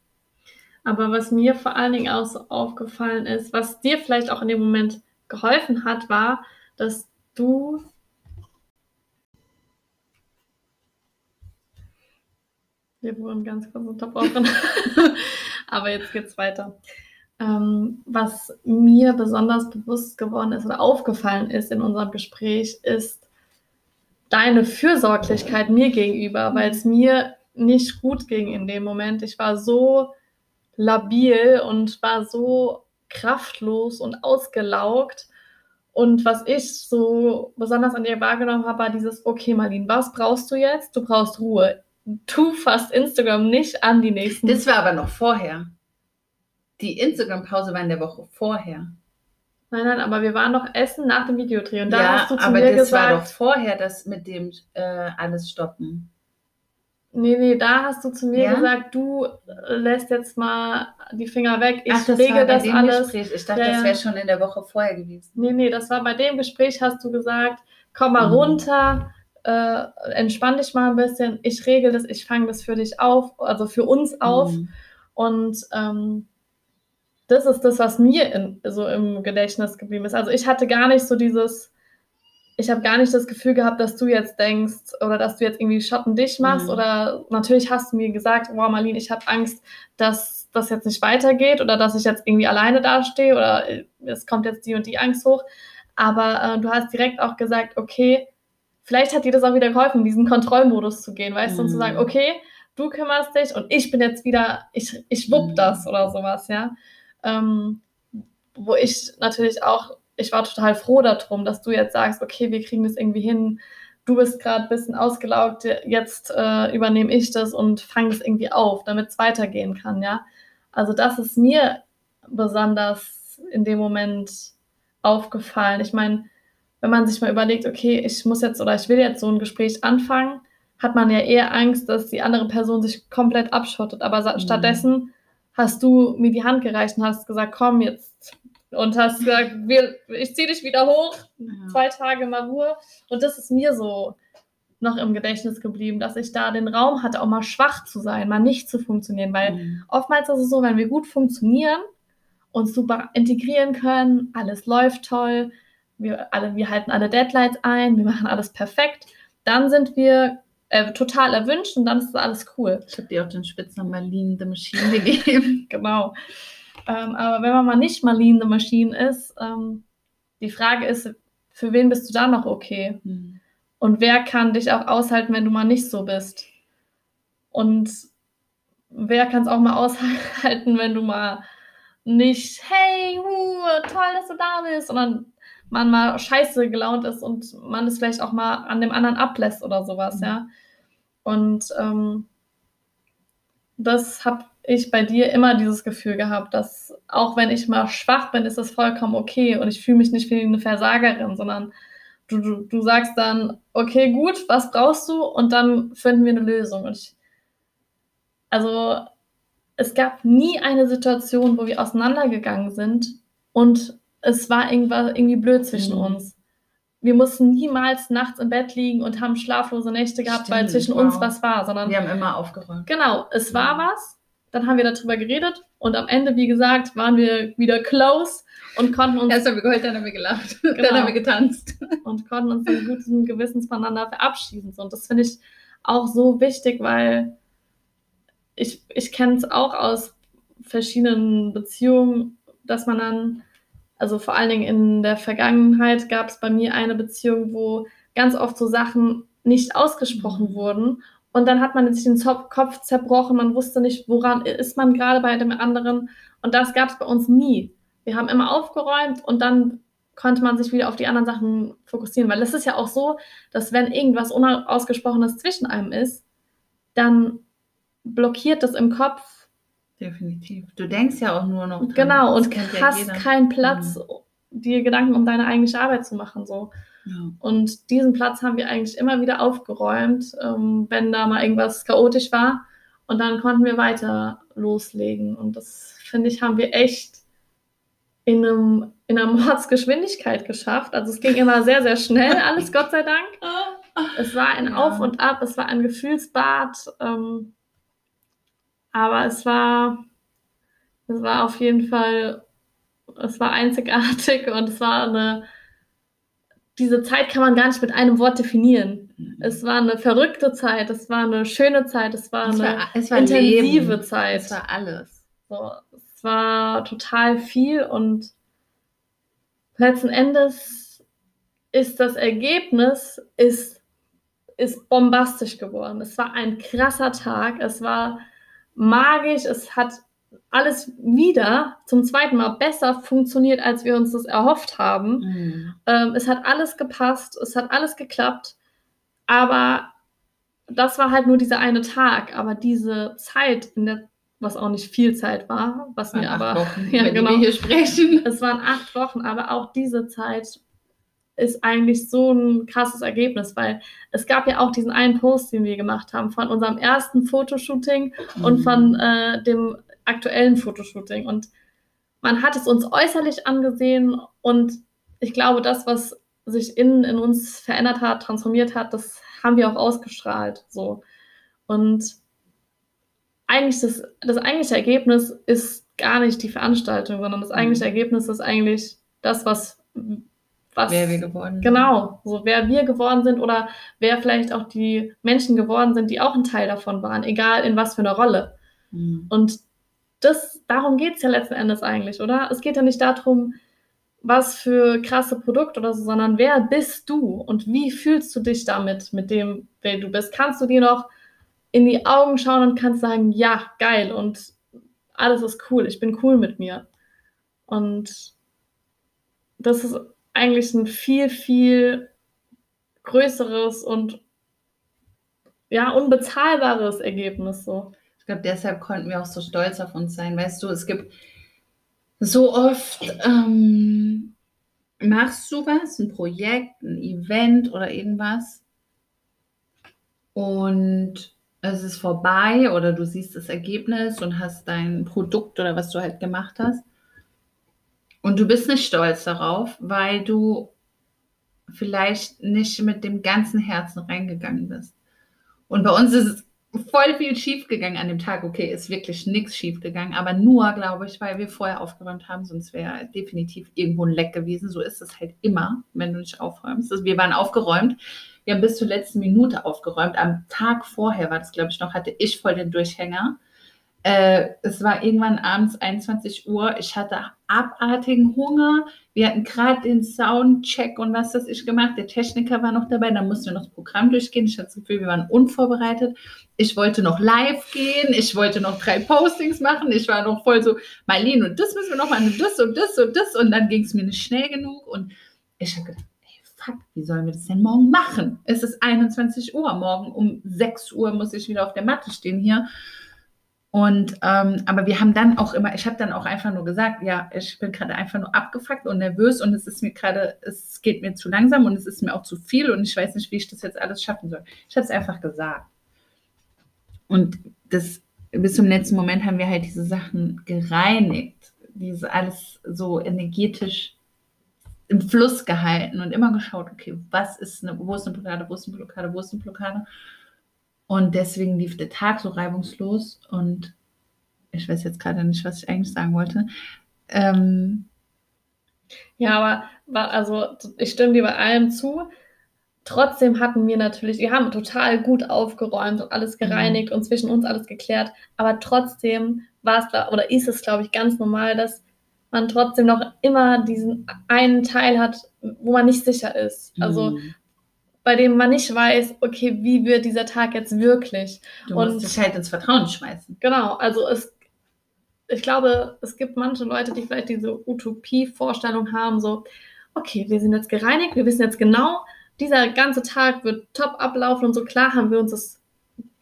Aber was mir vor allen Dingen auch so aufgefallen ist, was dir vielleicht auch in dem Moment geholfen hat, war, dass du Wir wurden ganz kurz unterbrochen. Aber jetzt geht's weiter. Ähm, was mir besonders bewusst geworden ist oder aufgefallen ist in unserem Gespräch, ist deine Fürsorglichkeit mir gegenüber, weil es mir nicht gut ging in dem Moment. Ich war so labil und war so kraftlos und ausgelaugt. Und was ich so besonders an dir wahrgenommen habe, war dieses, okay, Marlene, was brauchst du jetzt? Du brauchst Ruhe. Tu fast Instagram nicht an die nächsten. Das war aber noch vorher. Die Instagram-Pause war in der Woche vorher. Nein, nein, aber wir waren noch essen nach dem Videodreh. Und da ja, hast du zu aber mir das gesagt, war doch vorher das mit dem äh, alles stoppen. nee, nee, da hast du zu mir Ja? gesagt, du äh, lässt jetzt mal die Finger weg. Ich Ach, das regel war bei das dem alles. Gespräch. Ich dachte, Ja, das wäre schon in der Woche vorher gewesen. Nee, nee, das war bei dem Gespräch, hast du gesagt, komm mal Mhm. runter, äh, entspann dich mal ein bisschen, ich regel das, ich fange das für dich auf, also für uns auf. Mhm. Und ähm, das ist das, was mir in, so im Gedächtnis geblieben ist. Also ich hatte gar nicht so dieses, ich habe gar nicht das Gefühl gehabt, dass du jetzt denkst oder dass du jetzt irgendwie Schotten dich machst Mhm. oder natürlich hast du mir gesagt, wow Marlene, ich habe Angst, dass das jetzt nicht weitergeht oder dass ich jetzt irgendwie alleine dastehe oder äh, es kommt jetzt die und die Angst hoch. Aber äh, du hast direkt auch gesagt, okay, vielleicht hat dir das auch wieder geholfen, in diesen Kontrollmodus zu gehen, weißt du, und zu Mhm. sagen, okay, du kümmerst dich und ich bin jetzt wieder, ich, ich wupp Mhm. das oder sowas, ja. Ähm, wo ich natürlich auch, ich war total froh darum, dass du jetzt sagst, okay, wir kriegen das irgendwie hin. Du bist gerade ein bisschen ausgelaugt, jetzt äh, übernehme ich das und fange das irgendwie auf, damit es weitergehen kann, ja. Also das ist mir besonders in dem Moment aufgefallen. Ich meine, wenn man sich mal überlegt, okay, ich muss jetzt oder ich will jetzt so ein Gespräch anfangen, hat man ja eher Angst, dass die andere Person sich komplett abschottet. Aber Mhm. stattdessen hast du mir die Hand gereicht und hast gesagt, komm jetzt. Und hast gesagt, wir, ich ziehe dich wieder hoch, Ja. zwei Tage mal Ruhe. Und das ist mir so noch im Gedächtnis geblieben, dass ich da den Raum hatte, auch mal schwach zu sein, mal nicht zu funktionieren. Weil Mhm. oftmals ist es so, wenn wir gut funktionieren, uns super integrieren können, alles läuft toll, wir, alle, wir halten alle Deadlines ein, wir machen alles perfekt, dann sind wir äh, total erwünscht und dann ist alles cool. Ich habe dir auch den Spitznamen Marlene the Machine gegeben. Genau. Ähm, aber wenn man mal nicht Marlene the Machine ist, ähm, die Frage ist, für wen bist du da noch okay? Mhm. Und wer kann dich auch aushalten, wenn du mal nicht so bist? Und wer kann es auch mal aushalten, wenn du mal nicht, hey, hu, toll, dass du da bist, sondern man mal scheiße gelaunt ist und man es vielleicht auch mal an dem anderen ablässt oder sowas, Mhm. ja. Und ähm, das habe ich bei dir immer dieses Gefühl gehabt, dass auch wenn ich mal schwach bin, ist das vollkommen okay und ich fühle mich nicht wie eine Versagerin, sondern du, du, du sagst dann, okay, gut, was brauchst du? Und dann finden wir eine Lösung. Und ich, also es gab nie eine Situation, wo wir auseinandergegangen sind und es war irgendwie blöd zwischen Mhm. uns. Wir mussten niemals nachts im Bett liegen und haben schlaflose Nächte gehabt, weil Stimmt, zwischen uns wow. was war, sondern Wir haben immer aufgeräumt. Genau, es war Mhm. was, dann haben wir darüber geredet und am Ende, wie gesagt, waren wir wieder close und konnten uns, Erst haben wir geheult, dann haben wir gelacht. Genau. Dann haben wir getanzt. und konnten uns in gutem Gewissens voneinander verabschieden. Und das finde ich auch so wichtig, weil ich, ich kenne es auch aus verschiedenen Beziehungen, dass man dann, also vor allen Dingen in der Vergangenheit gab es bei mir eine Beziehung, wo ganz oft so Sachen nicht ausgesprochen wurden. Und dann hat man sich den Kopf zerbrochen, man wusste nicht, woran ist man gerade bei dem anderen. Und das gab es bei uns nie. Wir haben immer aufgeräumt und dann konnte man sich wieder auf die anderen Sachen fokussieren. Weil es ist ja auch so, dass wenn irgendwas Unausgesprochenes zwischen einem ist, dann blockiert das im Kopf. Definitiv. Du denkst ja auch nur noch. dran. Genau, und ja hast jeder. keinen Platz, dir Gedanken um deine eigentliche Arbeit zu machen. So. Ja. Und diesen Platz haben wir eigentlich immer wieder aufgeräumt, ähm, wenn da mal irgendwas chaotisch war. Und dann konnten wir weiter loslegen. Und das, finde ich, haben wir echt in, einem, in einer Mordsgeschwindigkeit geschafft. Also es ging immer sehr, sehr schnell, alles Gott sei Dank. Es war ein Ja. Auf und Ab, es war ein Gefühlsbad. Ähm, aber es war, es war auf jeden Fall, es war einzigartig und es war eine, diese Zeit kann man gar nicht mit einem Wort definieren. Es war eine verrückte Zeit, es war eine schöne Zeit, es war es eine war, es war intensive Leben. Zeit. Es war alles. So, es war total viel und letzten Endes ist das Ergebnis ist, ist bombastisch geworden. Es war ein krasser Tag, es war magisch, es hat alles wieder zum zweiten Mal besser funktioniert, als wir uns das erhofft haben. Mhm. Ähm, es hat alles gepasst, es hat alles geklappt, aber das war halt nur dieser eine Tag. Aber diese Zeit, in der, was auch nicht viel Zeit war, was mir aber, Wochen, ja genau, wir hier sprechen. es waren acht Wochen, aber auch diese Zeit ist eigentlich so ein krasses Ergebnis, weil es gab ja auch diesen einen Post, den wir gemacht haben von unserem ersten Fotoshooting und Mhm. von äh, dem aktuellen Fotoshooting. Und man hat es uns äußerlich angesehen und ich glaube, das, was sich innen in uns verändert hat, transformiert hat, das haben wir auch ausgestrahlt. So. Und eigentlich das, das eigentliche Ergebnis ist gar nicht die Veranstaltung, sondern das eigentliche Mhm. Ergebnis ist eigentlich das, was, was Wer wir geworden sind. Genau, so wer wir geworden sind oder wer vielleicht auch die Menschen geworden sind, die auch ein Teil davon waren, egal in was für einer Rolle. Mhm. Und das, darum geht es ja letzten Endes eigentlich, oder? Es geht ja nicht darum, was für krasse Produkte oder so, sondern wer bist du und wie fühlst du dich damit, mit dem, wer du bist? Kannst du dir noch in die Augen schauen und kannst sagen, ja, geil und alles ist cool, ich bin cool mit mir. Und das ist eigentlich ein viel, viel größeres und ja, unbezahlbares Ergebnis so. Ich glaube, deshalb konnten wir auch so stolz auf uns sein. Weißt du, es gibt so oft, ähm, machst du was, ein Projekt, ein Event oder irgendwas und es ist vorbei oder du siehst das Ergebnis und hast dein Produkt oder was du halt gemacht hast und du bist nicht stolz darauf, weil du vielleicht nicht mit dem ganzen Herzen reingegangen bist. Und bei uns ist es voll viel schief gegangen an dem Tag. Okay, ist wirklich nichts schief gegangen, aber nur, glaube ich, weil wir vorher aufgeräumt haben, sonst wäre definitiv irgendwo ein Leck gewesen. So ist es halt immer, wenn du nicht aufräumst. Also wir waren aufgeräumt. Wir haben bis zur letzten Minute aufgeräumt. Am Tag vorher war das, glaube ich, noch, hatte ich voll den Durchhänger. Äh, es war irgendwann abends 21 Uhr. Ich hatte abartigen Hunger. Wir hatten gerade den Soundcheck und was das ich gemacht. Der Techniker war noch dabei. Da mussten wir noch das Programm durchgehen. Ich hatte das Gefühl, wir waren unvorbereitet. Ich wollte noch live gehen. Ich wollte noch drei Postings machen. Ich war noch voll so, Marlene, und das müssen wir noch mal, und das und das und das. Und dann ging es mir nicht schnell genug. Und ich habe gedacht, wie sollen wir das denn morgen machen? Es ist 21 Uhr. Morgen um 6 Uhr muss ich wieder auf der Matte stehen hier. Und ähm, aber wir haben dann auch immer, ich habe dann auch einfach nur gesagt, ja, ich bin gerade einfach nur abgefuckt und nervös und es ist mir gerade, es geht mir zu langsam und es ist mir auch zu viel und ich weiß nicht, wie ich das jetzt alles schaffen soll. Ich habe es einfach gesagt. Und das bis zum letzten Moment haben wir halt diese Sachen gereinigt, diese alles so energetisch im Fluss gehalten und immer geschaut, okay, was ist eine, wo ist eine Blockade, wo ist eine Blockade, wo ist eine Blockade. Und deswegen lief der Tag so reibungslos und ich weiß jetzt gerade nicht, was ich eigentlich sagen wollte. Ähm, Ja, aber also ich stimme dir bei allem zu. Trotzdem hatten wir natürlich, wir haben total gut aufgeräumt und alles gereinigt und zwischen uns alles geklärt. Aber trotzdem war es oder ist es, glaube ich, ganz normal, dass man trotzdem noch immer diesen einen Teil hat, wo man nicht sicher ist. Also mh, bei dem man nicht weiß, okay, wie wird dieser Tag jetzt wirklich? du und- musst dich halt ins Vertrauen schmeißen. Genau, also es, ich glaube, es gibt manche Leute, die vielleicht diese Utopie-Vorstellung haben, so, okay, wir sind jetzt gereinigt, wir wissen jetzt genau, dieser ganze Tag wird top ablaufen und so klar haben wir uns das,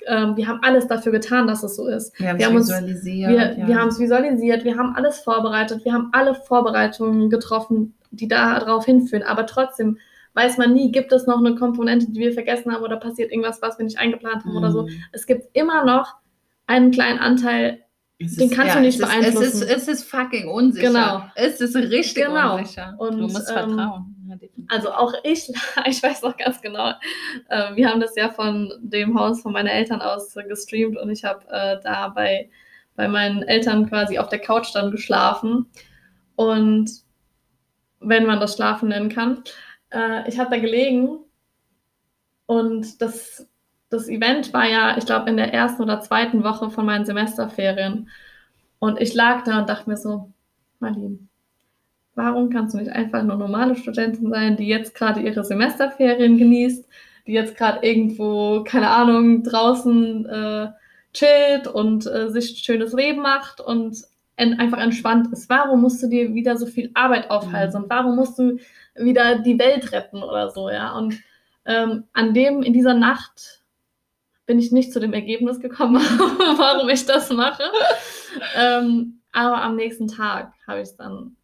ähm, wir haben alles dafür getan, dass es so ist. Wir haben es visualisiert. Wir, ja. wir haben es visualisiert, wir haben alles vorbereitet, wir haben alle Vorbereitungen getroffen, die darauf hinführen, aber trotzdem weiß man nie, gibt es noch eine Komponente, die wir vergessen haben oder passiert irgendwas, was wir nicht eingeplant haben oder so. Mhm. Es gibt immer noch einen kleinen Anteil, Es Den kannst du nicht es ist, beeinflussen. Es ist, es ist fucking unsicher. Genau. Es ist richtig Genau. unsicher. Und, du musst ähm, vertrauen. Ja, also auch ich, ich weiß noch ganz genau, äh, wir haben das ja von dem Haus von meinen Eltern aus äh, gestreamt und ich habe äh, da bei, bei meinen Eltern quasi auf der Couch dann geschlafen und wenn man das Schlafen nennen kann, äh, ich habe da gelegen und das, das Event war ja, ich glaube, in der ersten oder zweiten Woche von meinen Semesterferien und ich lag da und dachte mir so, Marlene, warum kannst du nicht einfach nur normale Studentin sein, die jetzt gerade ihre Semesterferien genießt, die jetzt gerade irgendwo, keine Ahnung, draußen äh, chillt und äh, sich ein schönes Leben macht und en einfach entspannt ist. Warum musst du dir wieder so viel Arbeit aufhalten mhm. und warum musst du wieder die Welt retten oder so, ja? Und ähm, an dem, in dieser Nacht bin ich nicht zu dem Ergebnis gekommen, warum ich das mache. ähm, aber am nächsten Tag habe ich es dann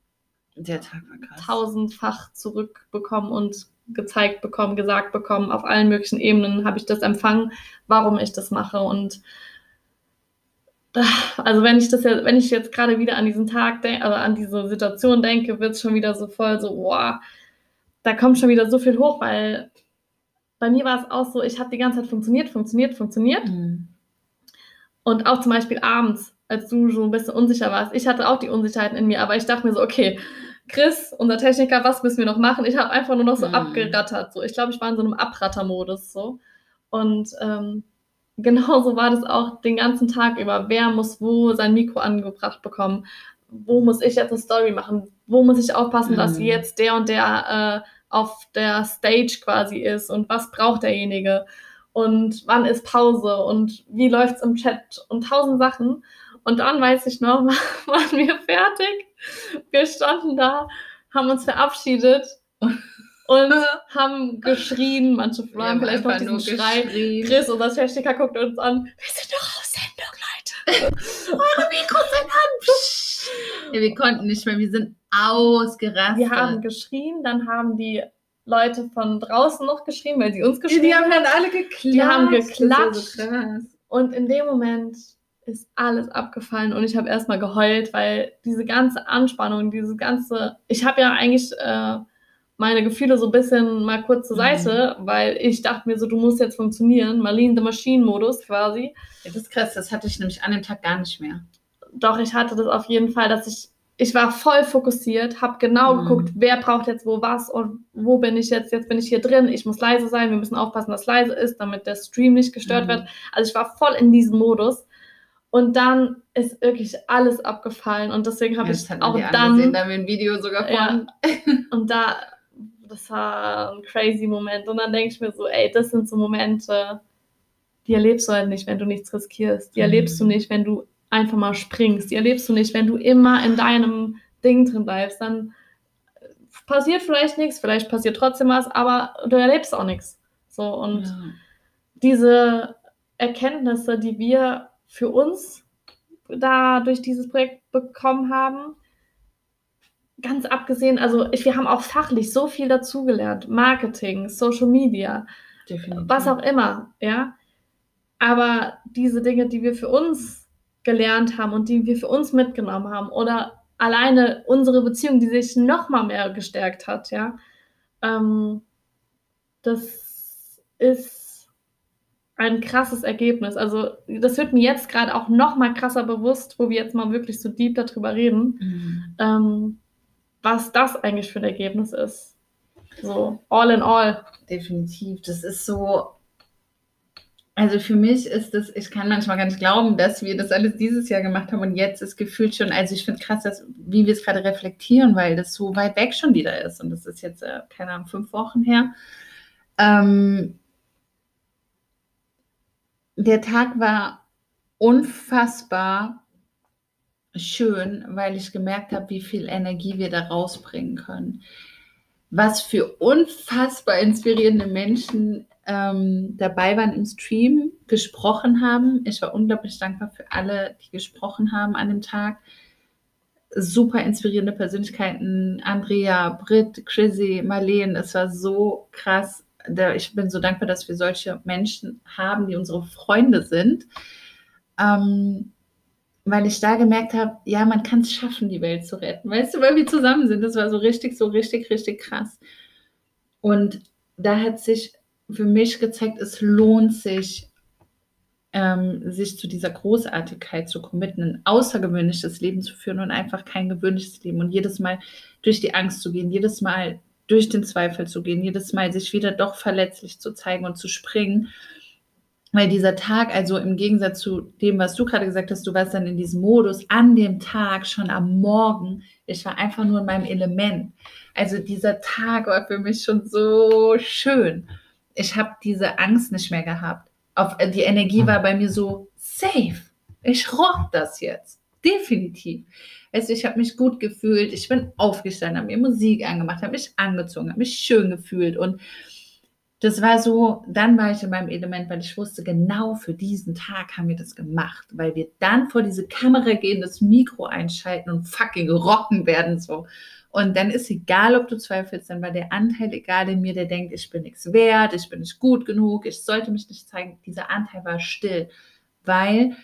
tausendfach zurückbekommen und gezeigt bekommen, gesagt bekommen. Auf allen möglichen Ebenen habe ich das empfangen, warum ich das mache. Und also wenn ich das ja, wenn ich jetzt gerade wieder an diesen Tag denke, also an diese Situation denke, wird es schon wieder so voll so, boah, da kommt schon wieder so viel hoch, weil bei mir war es auch so, ich habe die ganze Zeit funktioniert, funktioniert, funktioniert. Mhm. Und auch zum Beispiel abends, als du so ein bisschen unsicher warst, ich hatte auch die Unsicherheiten in mir, aber ich dachte mir so, okay, Chris, unser Techniker, was müssen wir noch machen? Ich habe einfach nur noch so mhm. abgerattert. So. Ich glaube, ich war in so einem Abrattermodus. So. Und ähm, genauso war das auch den ganzen Tag über. Wer muss wo sein Mikro angebracht bekommen? Wo muss ich jetzt eine Story machen? Wo muss ich aufpassen, mhm. dass jetzt der und der äh, auf der Stage quasi ist und was braucht derjenige und wann ist Pause und wie läuft es im Chat und tausend Sachen. Und dann weiß ich noch, waren wir fertig. Wir standen da, haben uns verabschiedet und haben geschrien. Manche haben vielleicht noch diesen Schrei. Geschrien. Chris, unser Techniker, guckt uns an. Wir sind doch auf Sendung, Leute. Eure Mikros sind an. Ja, wir konnten nicht mehr. Wir sind ausgerastet. Wir haben geschrien, dann haben die Leute von draußen noch geschrien, weil sie uns geschrien haben. Die haben dann alle geklatscht. Die haben geklatscht. So und in dem Moment ist alles abgefallen und ich habe erstmal geheult, weil diese ganze Anspannung, diese ganze, ich habe ja eigentlich äh, meine Gefühle so ein bisschen mal kurz zur Seite, mhm. weil ich dachte mir so, du musst jetzt funktionieren, Marlene the Machine Modus quasi. Ja, das ist krass, das hatte ich nämlich an dem Tag gar nicht mehr. Doch, ich hatte das auf jeden Fall, dass ich, ich war voll fokussiert, habe genau mhm. geguckt, wer braucht jetzt wo was und wo bin ich jetzt, jetzt bin ich hier drin, ich muss leise sein, wir müssen aufpassen, dass leise ist, damit der Stream nicht gestört mhm. wird. Also ich war voll in diesem Modus. Und dann ist wirklich alles abgefallen und deswegen habe ja, ich auch dann. Gesehen, da haben wir ein Video sogar von. Ja, und da, das war ein crazy Moment. Und dann denke ich mir so, ey, das sind so Momente, die erlebst du halt nicht, wenn du nichts riskierst. Die erlebst mhm. du nicht, wenn du einfach mal springst. Die erlebst du nicht, wenn du immer in deinem Ding drin bleibst. Dann passiert vielleicht nichts, vielleicht passiert trotzdem was, aber du erlebst auch nichts. So und ja. diese Erkenntnisse, die wir für uns da durch dieses Projekt bekommen haben. Ganz abgesehen, also ich, wir haben auch fachlich so viel dazugelernt. Marketing, Social Media, Definitiv. was auch immer, ja. Aber diese Dinge, die wir für uns gelernt haben und die wir für uns mitgenommen haben oder alleine unsere Beziehung, die sich noch mal mehr gestärkt hat, ja, ähm, das ist ein krasses Ergebnis. Also das wird mir jetzt gerade auch noch mal krasser bewusst, wo wir jetzt mal wirklich so deep darüber reden, mhm. ähm, was das eigentlich für ein Ergebnis ist. So all in all. Definitiv. Das ist so. Also für mich ist das, ich kann manchmal gar nicht glauben, dass wir das alles dieses Jahr gemacht haben und jetzt ist gefühlt schon, also ich finde krass, dass, wie wir es gerade reflektieren, weil das so weit weg schon wieder ist und das ist jetzt, äh, keine Ahnung, fünf Wochen her. Ähm, der Tag war unfassbar schön, weil ich gemerkt habe, wie viel Energie wir da rausbringen können. Was für unfassbar inspirierende Menschen ähm, dabei waren im Stream, gesprochen haben. Ich war unglaublich dankbar für alle, die gesprochen haben an dem Tag. Super inspirierende Persönlichkeiten, Andrea, Britt, Chrissy, Marlene. Es war so krass ich bin so dankbar, dass wir solche Menschen haben, die unsere Freunde sind, ähm, weil ich da gemerkt habe, ja, man kann es schaffen, die Welt zu retten. Weißt du, weil wir zusammen sind. Das war so richtig, so richtig, richtig krass. Und da hat sich für mich gezeigt, es lohnt sich, ähm, sich zu dieser Großartigkeit zu committen, ein außergewöhnliches Leben zu führen und einfach kein gewöhnliches Leben und jedes Mal durch die Angst zu gehen, jedes Mal durch den Zweifel zu gehen, jedes Mal sich wieder doch verletzlich zu zeigen und zu springen. Weil dieser Tag, also im Gegensatz zu dem, was du gerade gesagt hast, du warst dann in diesem Modus an dem Tag, schon am Morgen, ich war einfach nur in meinem Element. Also dieser Tag war für mich schon so schön. Ich habe diese Angst nicht mehr gehabt. Auf, äh, die Energie war bei mir so safe. Ich rock das jetzt. Definitiv. Also ich habe mich gut gefühlt, ich bin aufgestanden, habe mir Musik angemacht, habe mich angezogen, habe mich schön gefühlt und das war so, dann war ich in meinem Element, weil ich wusste, genau für diesen Tag haben wir das gemacht, weil wir dann vor diese Kamera gehen, das Mikro einschalten und fucking rocken werden so. Und dann ist egal, ob du zweifelst, dann war der Anteil egal in mir, der denkt, ich bin nichts wert, ich bin nicht gut genug, ich sollte mich nicht zeigen. Dieser Anteil war still, weil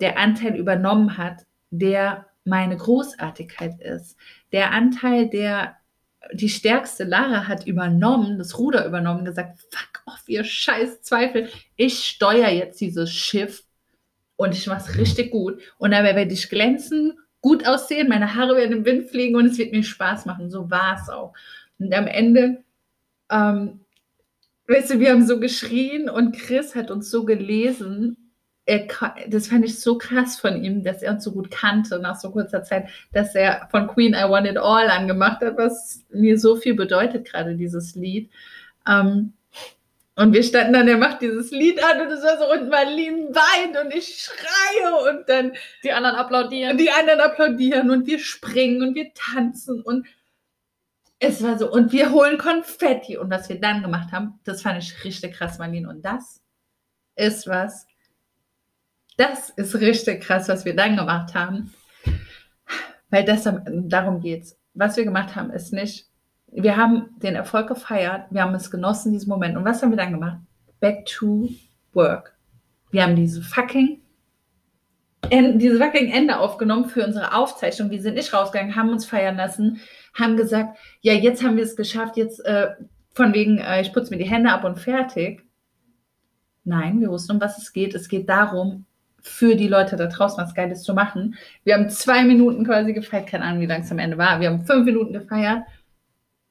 der Anteil übernommen hat, der meine Großartigkeit ist. Der Anteil, der die stärkste Lara hat übernommen, das Ruder übernommen, gesagt, fuck off, ihr scheiß Zweifel, ich steuere jetzt dieses Schiff und ich mache es richtig gut. Und dabei werde ich glänzen, gut aussehen, meine Haare werden im Wind fliegen und es wird mir Spaß machen. So war es auch. Und am Ende, ähm, weißt du, wir haben so geschrien und Chris hat uns so gelesen er, das fand ich so krass von ihm, dass er uns so gut kannte nach so kurzer Zeit, dass er von Queen I Want It All angemacht hat, was mir so viel bedeutet, gerade dieses Lied. Ähm, und wir standen dann, er macht dieses Lied an und es war so, und Marlene weint und ich schreie und dann die anderen applaudieren. Die anderen applaudieren und wir springen und wir tanzen und es war so, und wir holen Konfetti. Und was wir dann gemacht haben, das fand ich richtig krass, Marlene. Und das ist was, das ist richtig krass, was wir dann gemacht haben. Weil das, darum geht's. Was wir gemacht haben, ist nicht, wir haben den Erfolg gefeiert, wir haben es genossen, diesen Moment. Und was haben wir dann gemacht? Back to work. Wir haben diese fucking diese fucking Ende aufgenommen für unsere Aufzeichnung. Wir sind nicht rausgegangen, haben uns feiern lassen, haben gesagt, ja, jetzt haben wir es geschafft, jetzt äh, von wegen, äh, ich putze mir die Hände ab und fertig. Nein, wir wussten, um was es geht. Es geht darum, für die Leute da draußen was Geiles zu machen. Wir haben zwei Minuten quasi gefeiert, keine Ahnung, wie lang es am Ende war. Wir haben fünf Minuten gefeiert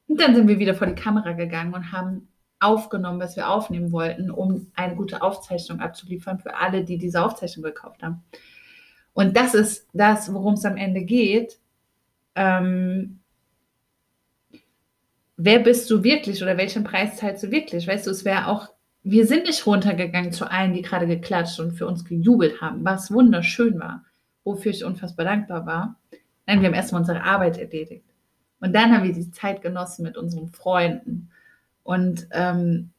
und dann sind wir wieder vor die Kamera gegangen und haben aufgenommen, was wir aufnehmen wollten, um eine gute Aufzeichnung abzuliefern für alle, die diese Aufzeichnung gekauft haben. Und das ist das, worum es am Ende geht. Ähm, wer bist du wirklich oder welchen Preis zahlst du wirklich? Weißt du, es wäre auch wir sind nicht runtergegangen zu allen, die gerade geklatscht und für uns gejubelt haben, was wunderschön war, wofür ich unfassbar dankbar war. Nein, wir haben erstmal unsere Arbeit erledigt. Und dann haben wir die Zeit genossen mit unseren Freunden. Und ähm,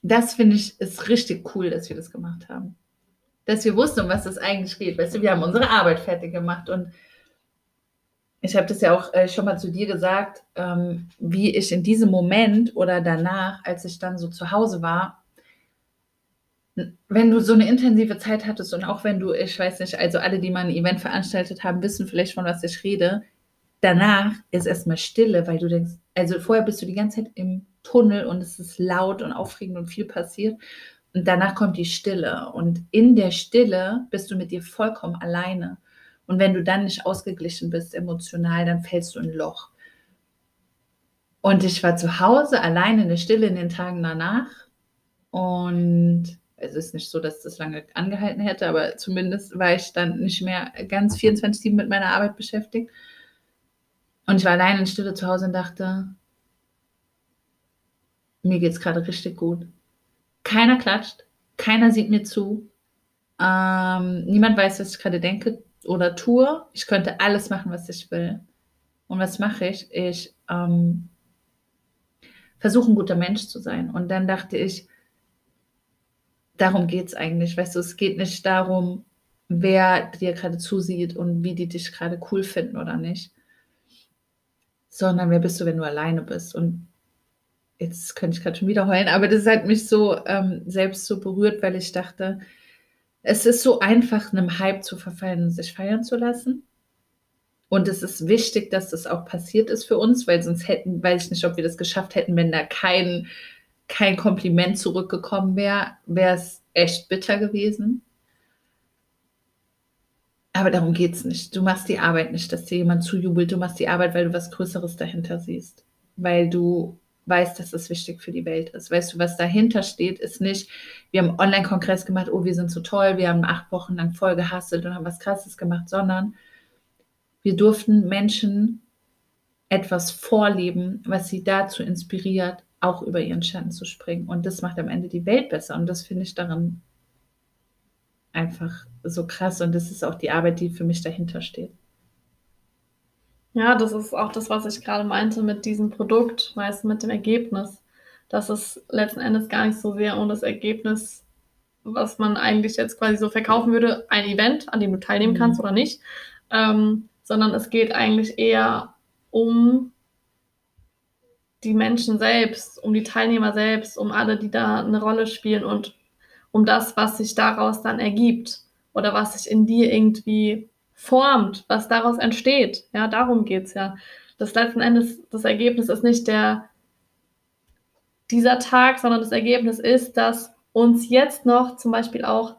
das finde ich ist richtig cool, dass wir das gemacht haben. Dass wir wussten, um was das eigentlich geht. Weißt du, wir haben unsere Arbeit fertig gemacht und ich habe das ja auch äh, schon mal zu dir gesagt, ähm, wie ich in diesem Moment oder danach, als ich dann so zu Hause war, wenn du so eine intensive Zeit hattest und auch wenn du, ich weiß nicht, also alle, die mal ein Event veranstaltet haben, wissen vielleicht, von was ich rede, danach ist erstmal Stille, weil du denkst, also vorher bist du die ganze Zeit im Tunnel und es ist laut und aufregend und viel passiert. Und danach kommt die Stille. Und in der Stille bist du mit dir vollkommen alleine. Und wenn du dann nicht ausgeglichen bist emotional, dann fällst du in ein Loch. Und ich war zu Hause alleine in der Stille in den Tagen danach. Und es ist nicht so, dass das lange angehalten hätte, aber zumindest war ich dann nicht mehr ganz 24-7 mit meiner Arbeit beschäftigt. Und ich war allein in Stille zu Hause und dachte, mir geht es gerade richtig gut. Keiner klatscht, keiner sieht mir zu, ähm, niemand weiß, was ich gerade denke oder tue. Ich könnte alles machen, was ich will. Und was mache ich? Ich ähm, versuche ein guter Mensch zu sein. Und dann dachte ich, darum geht es eigentlich. Weißt du, es geht nicht darum, wer dir gerade zusieht und wie die dich gerade cool finden oder nicht, sondern wer bist du, wenn du alleine bist. Und jetzt könnte ich gerade schon wieder heulen, aber das hat mich so ähm, selbst so berührt, weil ich dachte, es ist so einfach, einem Hype zu verfallen und sich feiern zu lassen. Und es ist wichtig, dass das auch passiert ist für uns, weil sonst hätten, weiß ich nicht, ob wir das geschafft hätten, wenn da kein kein Kompliment zurückgekommen wäre, wäre es echt bitter gewesen. Aber darum geht es nicht. Du machst die Arbeit nicht, dass dir jemand zujubelt. Du machst die Arbeit, weil du was Größeres dahinter siehst. Weil du weißt, dass es wichtig für die Welt ist. Weißt du, was dahinter steht, ist nicht, wir haben einen Online-Kongress gemacht, oh, wir sind so toll, wir haben acht Wochen lang voll gehasselt und haben was Krasses gemacht, sondern wir durften Menschen etwas vorleben, was sie dazu inspiriert, auch über ihren Schatten zu springen. Und das macht am Ende die Welt besser. Und das finde ich daran einfach so krass und das ist auch die Arbeit, die für mich dahinter steht. Ja, das ist auch das, was ich gerade meinte mit diesem Produkt, meist mit dem Ergebnis. Dass es letzten Endes gar nicht so sehr um das Ergebnis, was man eigentlich jetzt quasi so verkaufen würde, ein Event, an dem du teilnehmen mhm. kannst oder nicht, ähm, sondern es geht eigentlich eher um die Menschen selbst, um die Teilnehmer selbst, um alle, die da eine Rolle spielen und um das, was sich daraus dann ergibt oder was sich in dir irgendwie formt, was daraus entsteht. Ja, darum geht es ja. Das letzten Endes, das Ergebnis ist nicht der dieser Tag, sondern das Ergebnis ist, dass uns jetzt noch zum Beispiel auch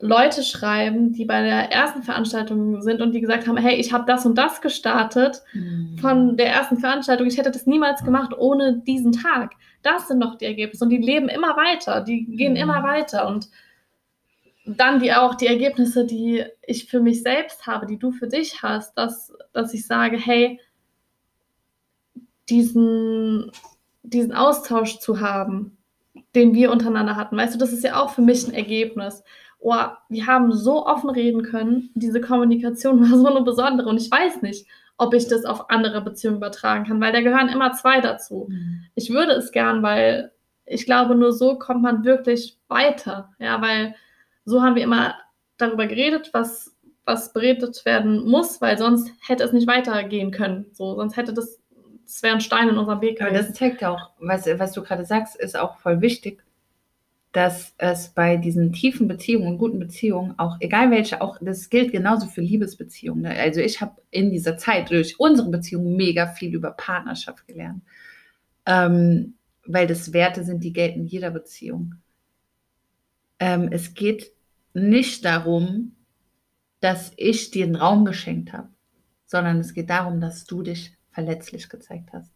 Leute schreiben, die bei der ersten Veranstaltung sind und die gesagt haben, hey, ich habe das und das gestartet mhm. von der ersten Veranstaltung. Ich hätte das niemals gemacht ohne diesen Tag. Das sind noch die Ergebnisse und die leben immer weiter, die gehen mhm. immer weiter und dann die auch die Ergebnisse, die ich für mich selbst habe, die du für dich hast, dass, dass ich sage, hey, diesen, diesen Austausch zu haben, den wir untereinander hatten. Weißt du, das ist ja auch für mich ein Ergebnis oh, wir haben so offen reden können. Diese Kommunikation war so eine besondere und ich weiß nicht, ob ich das auf andere Beziehungen übertragen kann, weil da gehören immer zwei dazu. Mhm. Ich würde es gern, weil ich glaube, nur so kommt man wirklich weiter. Ja, weil so haben wir immer darüber geredet, was, was beredet werden muss, weil sonst hätte es nicht weitergehen können. So, sonst hätte das, das wäre ein Stein in unserem Weg. Aber das zeigt ja auch, was, was du gerade sagst, ist auch voll wichtig dass es bei diesen tiefen Beziehungen, guten Beziehungen, auch egal welche, auch das gilt genauso für Liebesbeziehungen. Ne? Also ich habe in dieser Zeit durch unsere Beziehung mega viel über Partnerschaft gelernt, ähm, weil das Werte sind, die gelten in jeder Beziehung. Ähm, es geht nicht darum, dass ich dir einen Raum geschenkt habe, sondern es geht darum, dass du dich verletzlich gezeigt hast.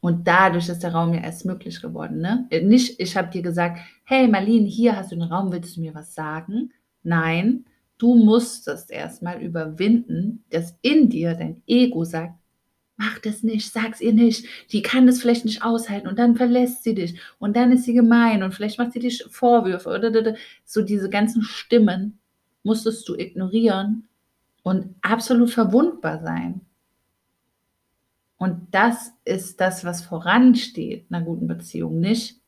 Und dadurch ist der Raum ja erst möglich geworden. Ne? Nicht, ich habe dir gesagt, hey Marlene, hier hast du einen Raum, willst du mir was sagen? Nein, du musstest erstmal überwinden, dass in dir dein Ego sagt, mach das nicht, sag's ihr nicht, die kann das vielleicht nicht aushalten und dann verlässt sie dich und dann ist sie gemein und vielleicht macht sie dich Vorwürfe oder so diese ganzen Stimmen musstest du ignorieren und absolut verwundbar sein. Und das ist das, was voransteht einer guten Beziehung, nicht?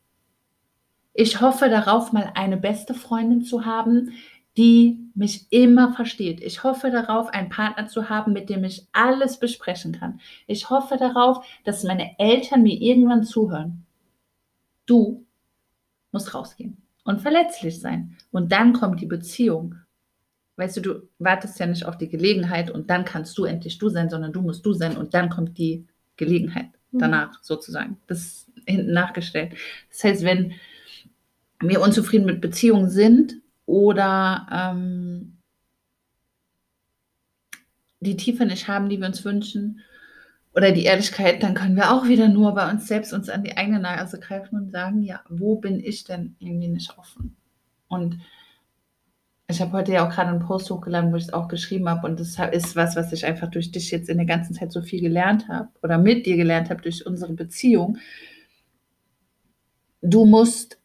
Ich hoffe darauf, mal eine beste Freundin zu haben, die mich immer versteht. Ich hoffe darauf, einen Partner zu haben, mit dem ich alles besprechen kann. Ich hoffe darauf, dass meine Eltern mir irgendwann zuhören. Du musst rausgehen und verletzlich sein. Und dann kommt die Beziehung. Weißt du, du wartest ja nicht auf die Gelegenheit und dann kannst du endlich du sein, sondern du musst du sein und dann kommt die Gelegenheit mhm. danach sozusagen. Das ist hinten nachgestellt. Das heißt, wenn wir unzufrieden mit Beziehungen sind oder ähm, die Tiefe nicht haben, die wir uns wünschen, oder die Ehrlichkeit, dann können wir auch wieder nur bei uns selbst uns an die eigene Nase greifen und sagen, ja, wo bin ich denn irgendwie nicht offen? Und ich habe heute ja auch gerade einen Post hochgeladen, wo ich es auch geschrieben habe. Und das ist was, was ich einfach durch dich jetzt in der ganzen Zeit so viel gelernt habe oder mit dir gelernt habe durch unsere Beziehung. Du musst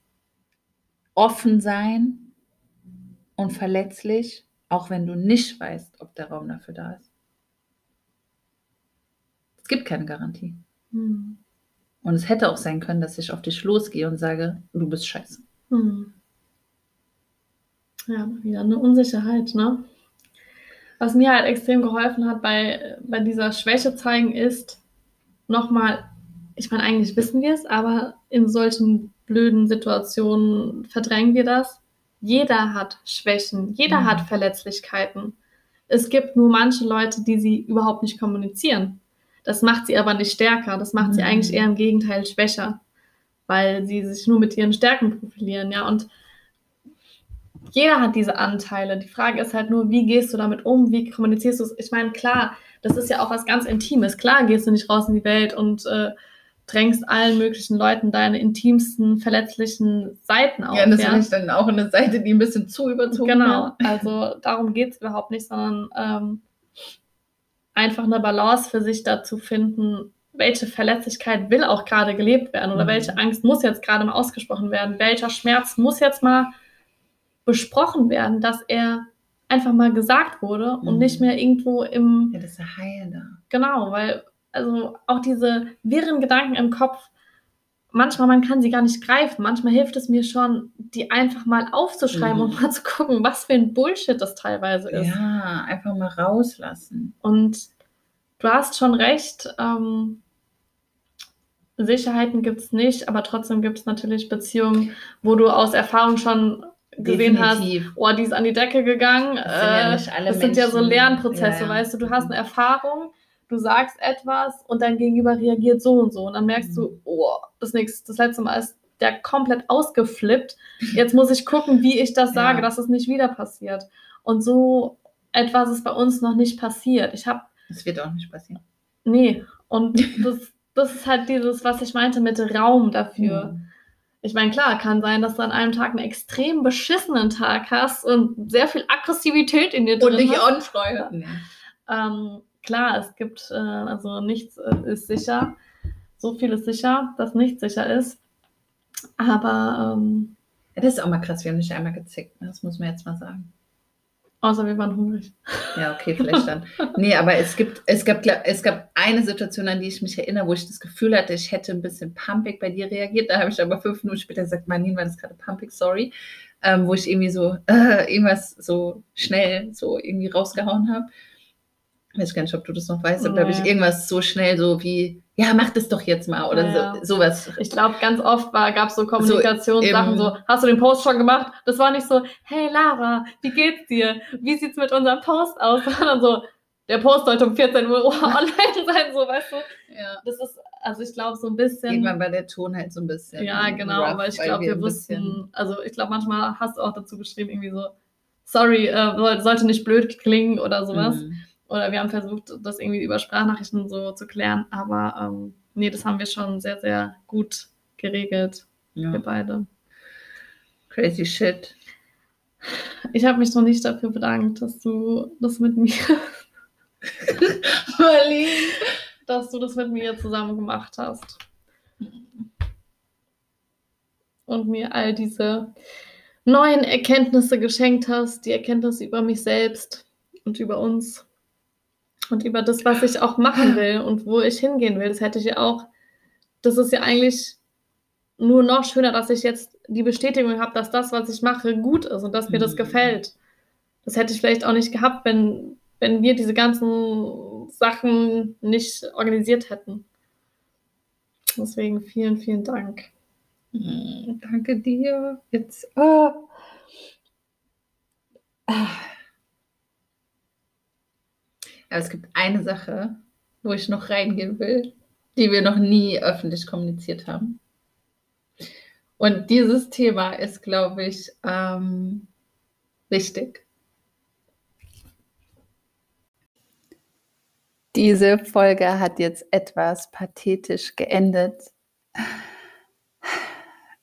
offen sein und verletzlich, auch wenn du nicht weißt, ob der Raum dafür da ist. Es gibt keine Garantie. Hm. Und es hätte auch sein können, dass ich auf dich losgehe und sage, du bist scheiße. Hm. Ja, wieder eine Unsicherheit, ne? Was mir halt extrem geholfen hat bei, bei dieser Schwäche zeigen ist, nochmal, ich meine, eigentlich wissen wir es, aber in solchen blöden Situationen verdrängen wir das. Jeder hat Schwächen, jeder mhm. hat Verletzlichkeiten. Es gibt nur manche Leute, die sie überhaupt nicht kommunizieren. Das macht sie aber nicht stärker, das macht mhm. sie eigentlich eher im Gegenteil schwächer, weil sie sich nur mit ihren Stärken profilieren, ja. Und jeder hat diese Anteile. Die Frage ist halt nur, wie gehst du damit um? Wie kommunizierst du es? Ich meine, klar, das ist ja auch was ganz Intimes. Klar gehst du nicht raus in die Welt und äh, drängst allen möglichen Leuten deine intimsten, verletzlichen Seiten auf. Ja, das ja? ist dann auch eine Seite, die ein bisschen zu überzogen Genau, wird. also darum geht es überhaupt nicht, sondern ähm, einfach eine Balance für sich dazu finden, welche Verletzlichkeit will auch gerade gelebt werden oder mhm. welche Angst muss jetzt gerade mal ausgesprochen werden, welcher Schmerz muss jetzt mal besprochen werden, dass er einfach mal gesagt wurde und nicht mehr irgendwo im. Ja, das ist ja heilender. Genau, weil also auch diese wirren Gedanken im Kopf, manchmal man kann sie gar nicht greifen. Manchmal hilft es mir schon, die einfach mal aufzuschreiben Mhm. und mal zu gucken, was für ein Bullshit das teilweise ist. Ja, einfach mal rauslassen. Und du hast schon recht, ähm, Sicherheiten gibt es nicht, aber trotzdem gibt es natürlich Beziehungen, wo du aus Erfahrung schon gesehen hast, Definitiv. oh, die ist an die Decke gegangen. Das sind ja äh, alle das sind ja so. Lernprozesse, Ja, ja. weißt du, du hast eine Erfahrung, du sagst etwas und dein Gegenüber reagiert so und so und dann merkst Mhm. du, oh, das nächste, das letzte Mal ist der komplett ausgeflippt. Jetzt muss ich gucken, wie ich das sage, Ja. dass es nicht wieder passiert. Und so etwas ist bei uns noch nicht passiert. Ich habe Das wird auch nicht passieren. Nee, und das, das ist halt dieses, was ich meinte mit Raum dafür. Mhm. Ich meine, klar, kann sein, dass du an einem Tag einen extrem beschissenen Tag hast und sehr viel Aggressivität in dir Und drin dich hast. anfreuen. Ähm, klar, es gibt, äh, also nichts äh, ist sicher. So viel ist sicher, dass nichts sicher ist. Aber ähm, Ja, das ist auch mal krass, wir haben nicht einmal gezickt. ne? Das muss man jetzt mal sagen. außer wir waren hungrig. Ja, okay, vielleicht dann. Nee, aber es gibt, es gab, es gab eine Situation, an die ich mich erinnere, wo ich das Gefühl hatte, ich hätte ein bisschen pumpig bei dir reagiert. Da habe ich aber fünf Minuten später gesagt, Marlene, war das gerade pumpig, sorry. Ähm, wo ich irgendwie so, äh, irgendwas so schnell so irgendwie rausgehauen habe. Weiß gar nicht, ob du das noch weißt, aber da habe ich Nee. irgendwas so schnell so wie, ja, mach das doch jetzt mal oder Ja. so, sowas. Ich glaube, ganz oft gab es so Kommunikationssachen, im- so, hast du den Post schon gemacht? Das war nicht so, hey Lara, wie geht's dir? Wie sieht's mit unserem Post aus? Sondern so, der Post sollte um 14 Uhr online sein, so, weißt du? Ja. Das ist, also ich glaube, so ein bisschen. Irgendwann war der Ton halt so ein bisschen. ja, genau, rough, aber ich glaube, wir bisschen- wussten, also ich glaube, manchmal hast du auch dazu geschrieben, irgendwie so, sorry, äh, soll- sollte nicht blöd klingen oder sowas. Mhm. Oder wir haben versucht, das irgendwie über Sprachnachrichten so zu klären, aber ähm, nee, das haben wir schon sehr, sehr gut geregelt, Ja. wir beide. Crazy shit. Ich habe mich noch nicht dafür bedankt, dass du das mit mir, Marlene. dass du das mit mir zusammen gemacht hast. Und mir all diese neuen Erkenntnisse geschenkt hast, die Erkenntnisse über mich selbst und über uns und über das, was ich auch machen will und wo ich hingehen will. Das hätte ich ja auch, das ist ja eigentlich nur noch schöner, dass ich jetzt die Bestätigung habe, dass das, was ich mache, gut ist und dass mir das Mhm. gefällt. Das hätte ich vielleicht auch nicht gehabt, wenn, wenn wir diese ganzen Sachen nicht organisiert hätten. Deswegen vielen, vielen Dank. Mm, Danke dir. Jetzt. ah. Ah. Aber es gibt eine Sache, wo ich noch reingehen will, die wir noch nie öffentlich kommuniziert haben. Und dieses Thema ist, glaube ich, ähm, wichtig. Diese Folge hat jetzt etwas pathetisch geendet.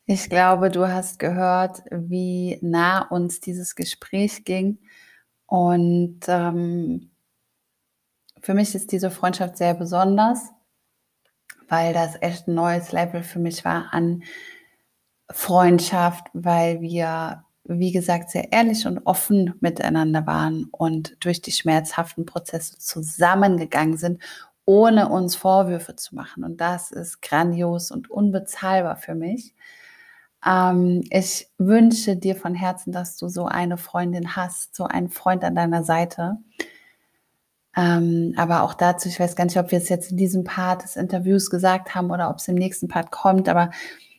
Ich glaube, du hast gehört, wie nah uns dieses Gespräch ging. Und ähm, für mich ist diese Freundschaft sehr besonders, weil das echt ein neues Level für mich war an Freundschaft, weil wir, wie gesagt, sehr ehrlich und offen miteinander waren und durch die schmerzhaften Prozesse zusammengegangen sind, ohne uns Vorwürfe zu machen. Und das ist grandios und unbezahlbar für mich. Ähm, ich wünsche dir von Herzen, dass du so eine Freundin hast, so einen Freund an deiner Seite. Ähm, aber auch dazu, ich weiß gar nicht, ob wir es jetzt in diesem Part des Interviews gesagt haben oder ob es im nächsten Part kommt, aber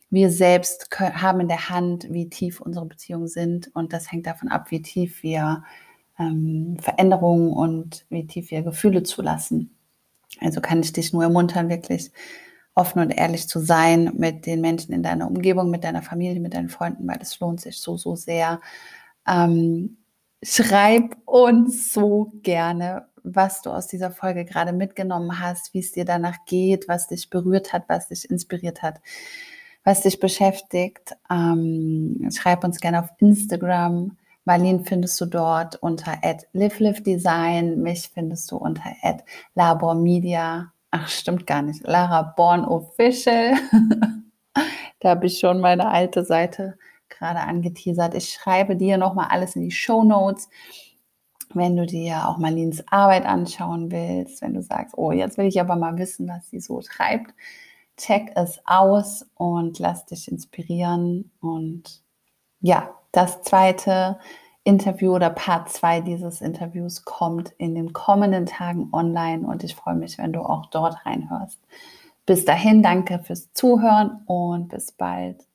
wir selbst kö- haben in der Hand, wie tief unsere Beziehungen sind und das hängt davon ab, wie tief wir ähm, Veränderungen und wie tief wir Gefühle zulassen. Also kann ich dich nur ermuntern, wirklich offen und ehrlich zu sein mit den Menschen in deiner Umgebung, mit deiner Familie, mit deinen Freunden, weil es lohnt sich so, so sehr. Ähm, schreib uns so gerne, was du aus dieser Folge gerade mitgenommen hast, wie es dir danach geht, was dich berührt hat, was dich inspiriert hat, was dich beschäftigt. Ähm, schreib uns gerne auf Instagram. Marlene findest du dort unter @livelivdesign. Mich findest du unter @labormedia. Ach, stimmt gar nicht. Lara Born Official. da habe ich schon meine alte Seite gerade angeteasert. Ich schreibe dir nochmal alles in die Show Notes. Wenn du dir auch Marlins Arbeit anschauen willst, wenn du sagst, oh, jetzt will ich aber mal wissen, was sie so treibt, check es aus und lass dich inspirieren. Und ja, das zweite Interview oder Part 2 dieses Interviews kommt in den kommenden Tagen online und ich freue mich, wenn du auch dort reinhörst. Bis dahin, danke fürs Zuhören und bis bald.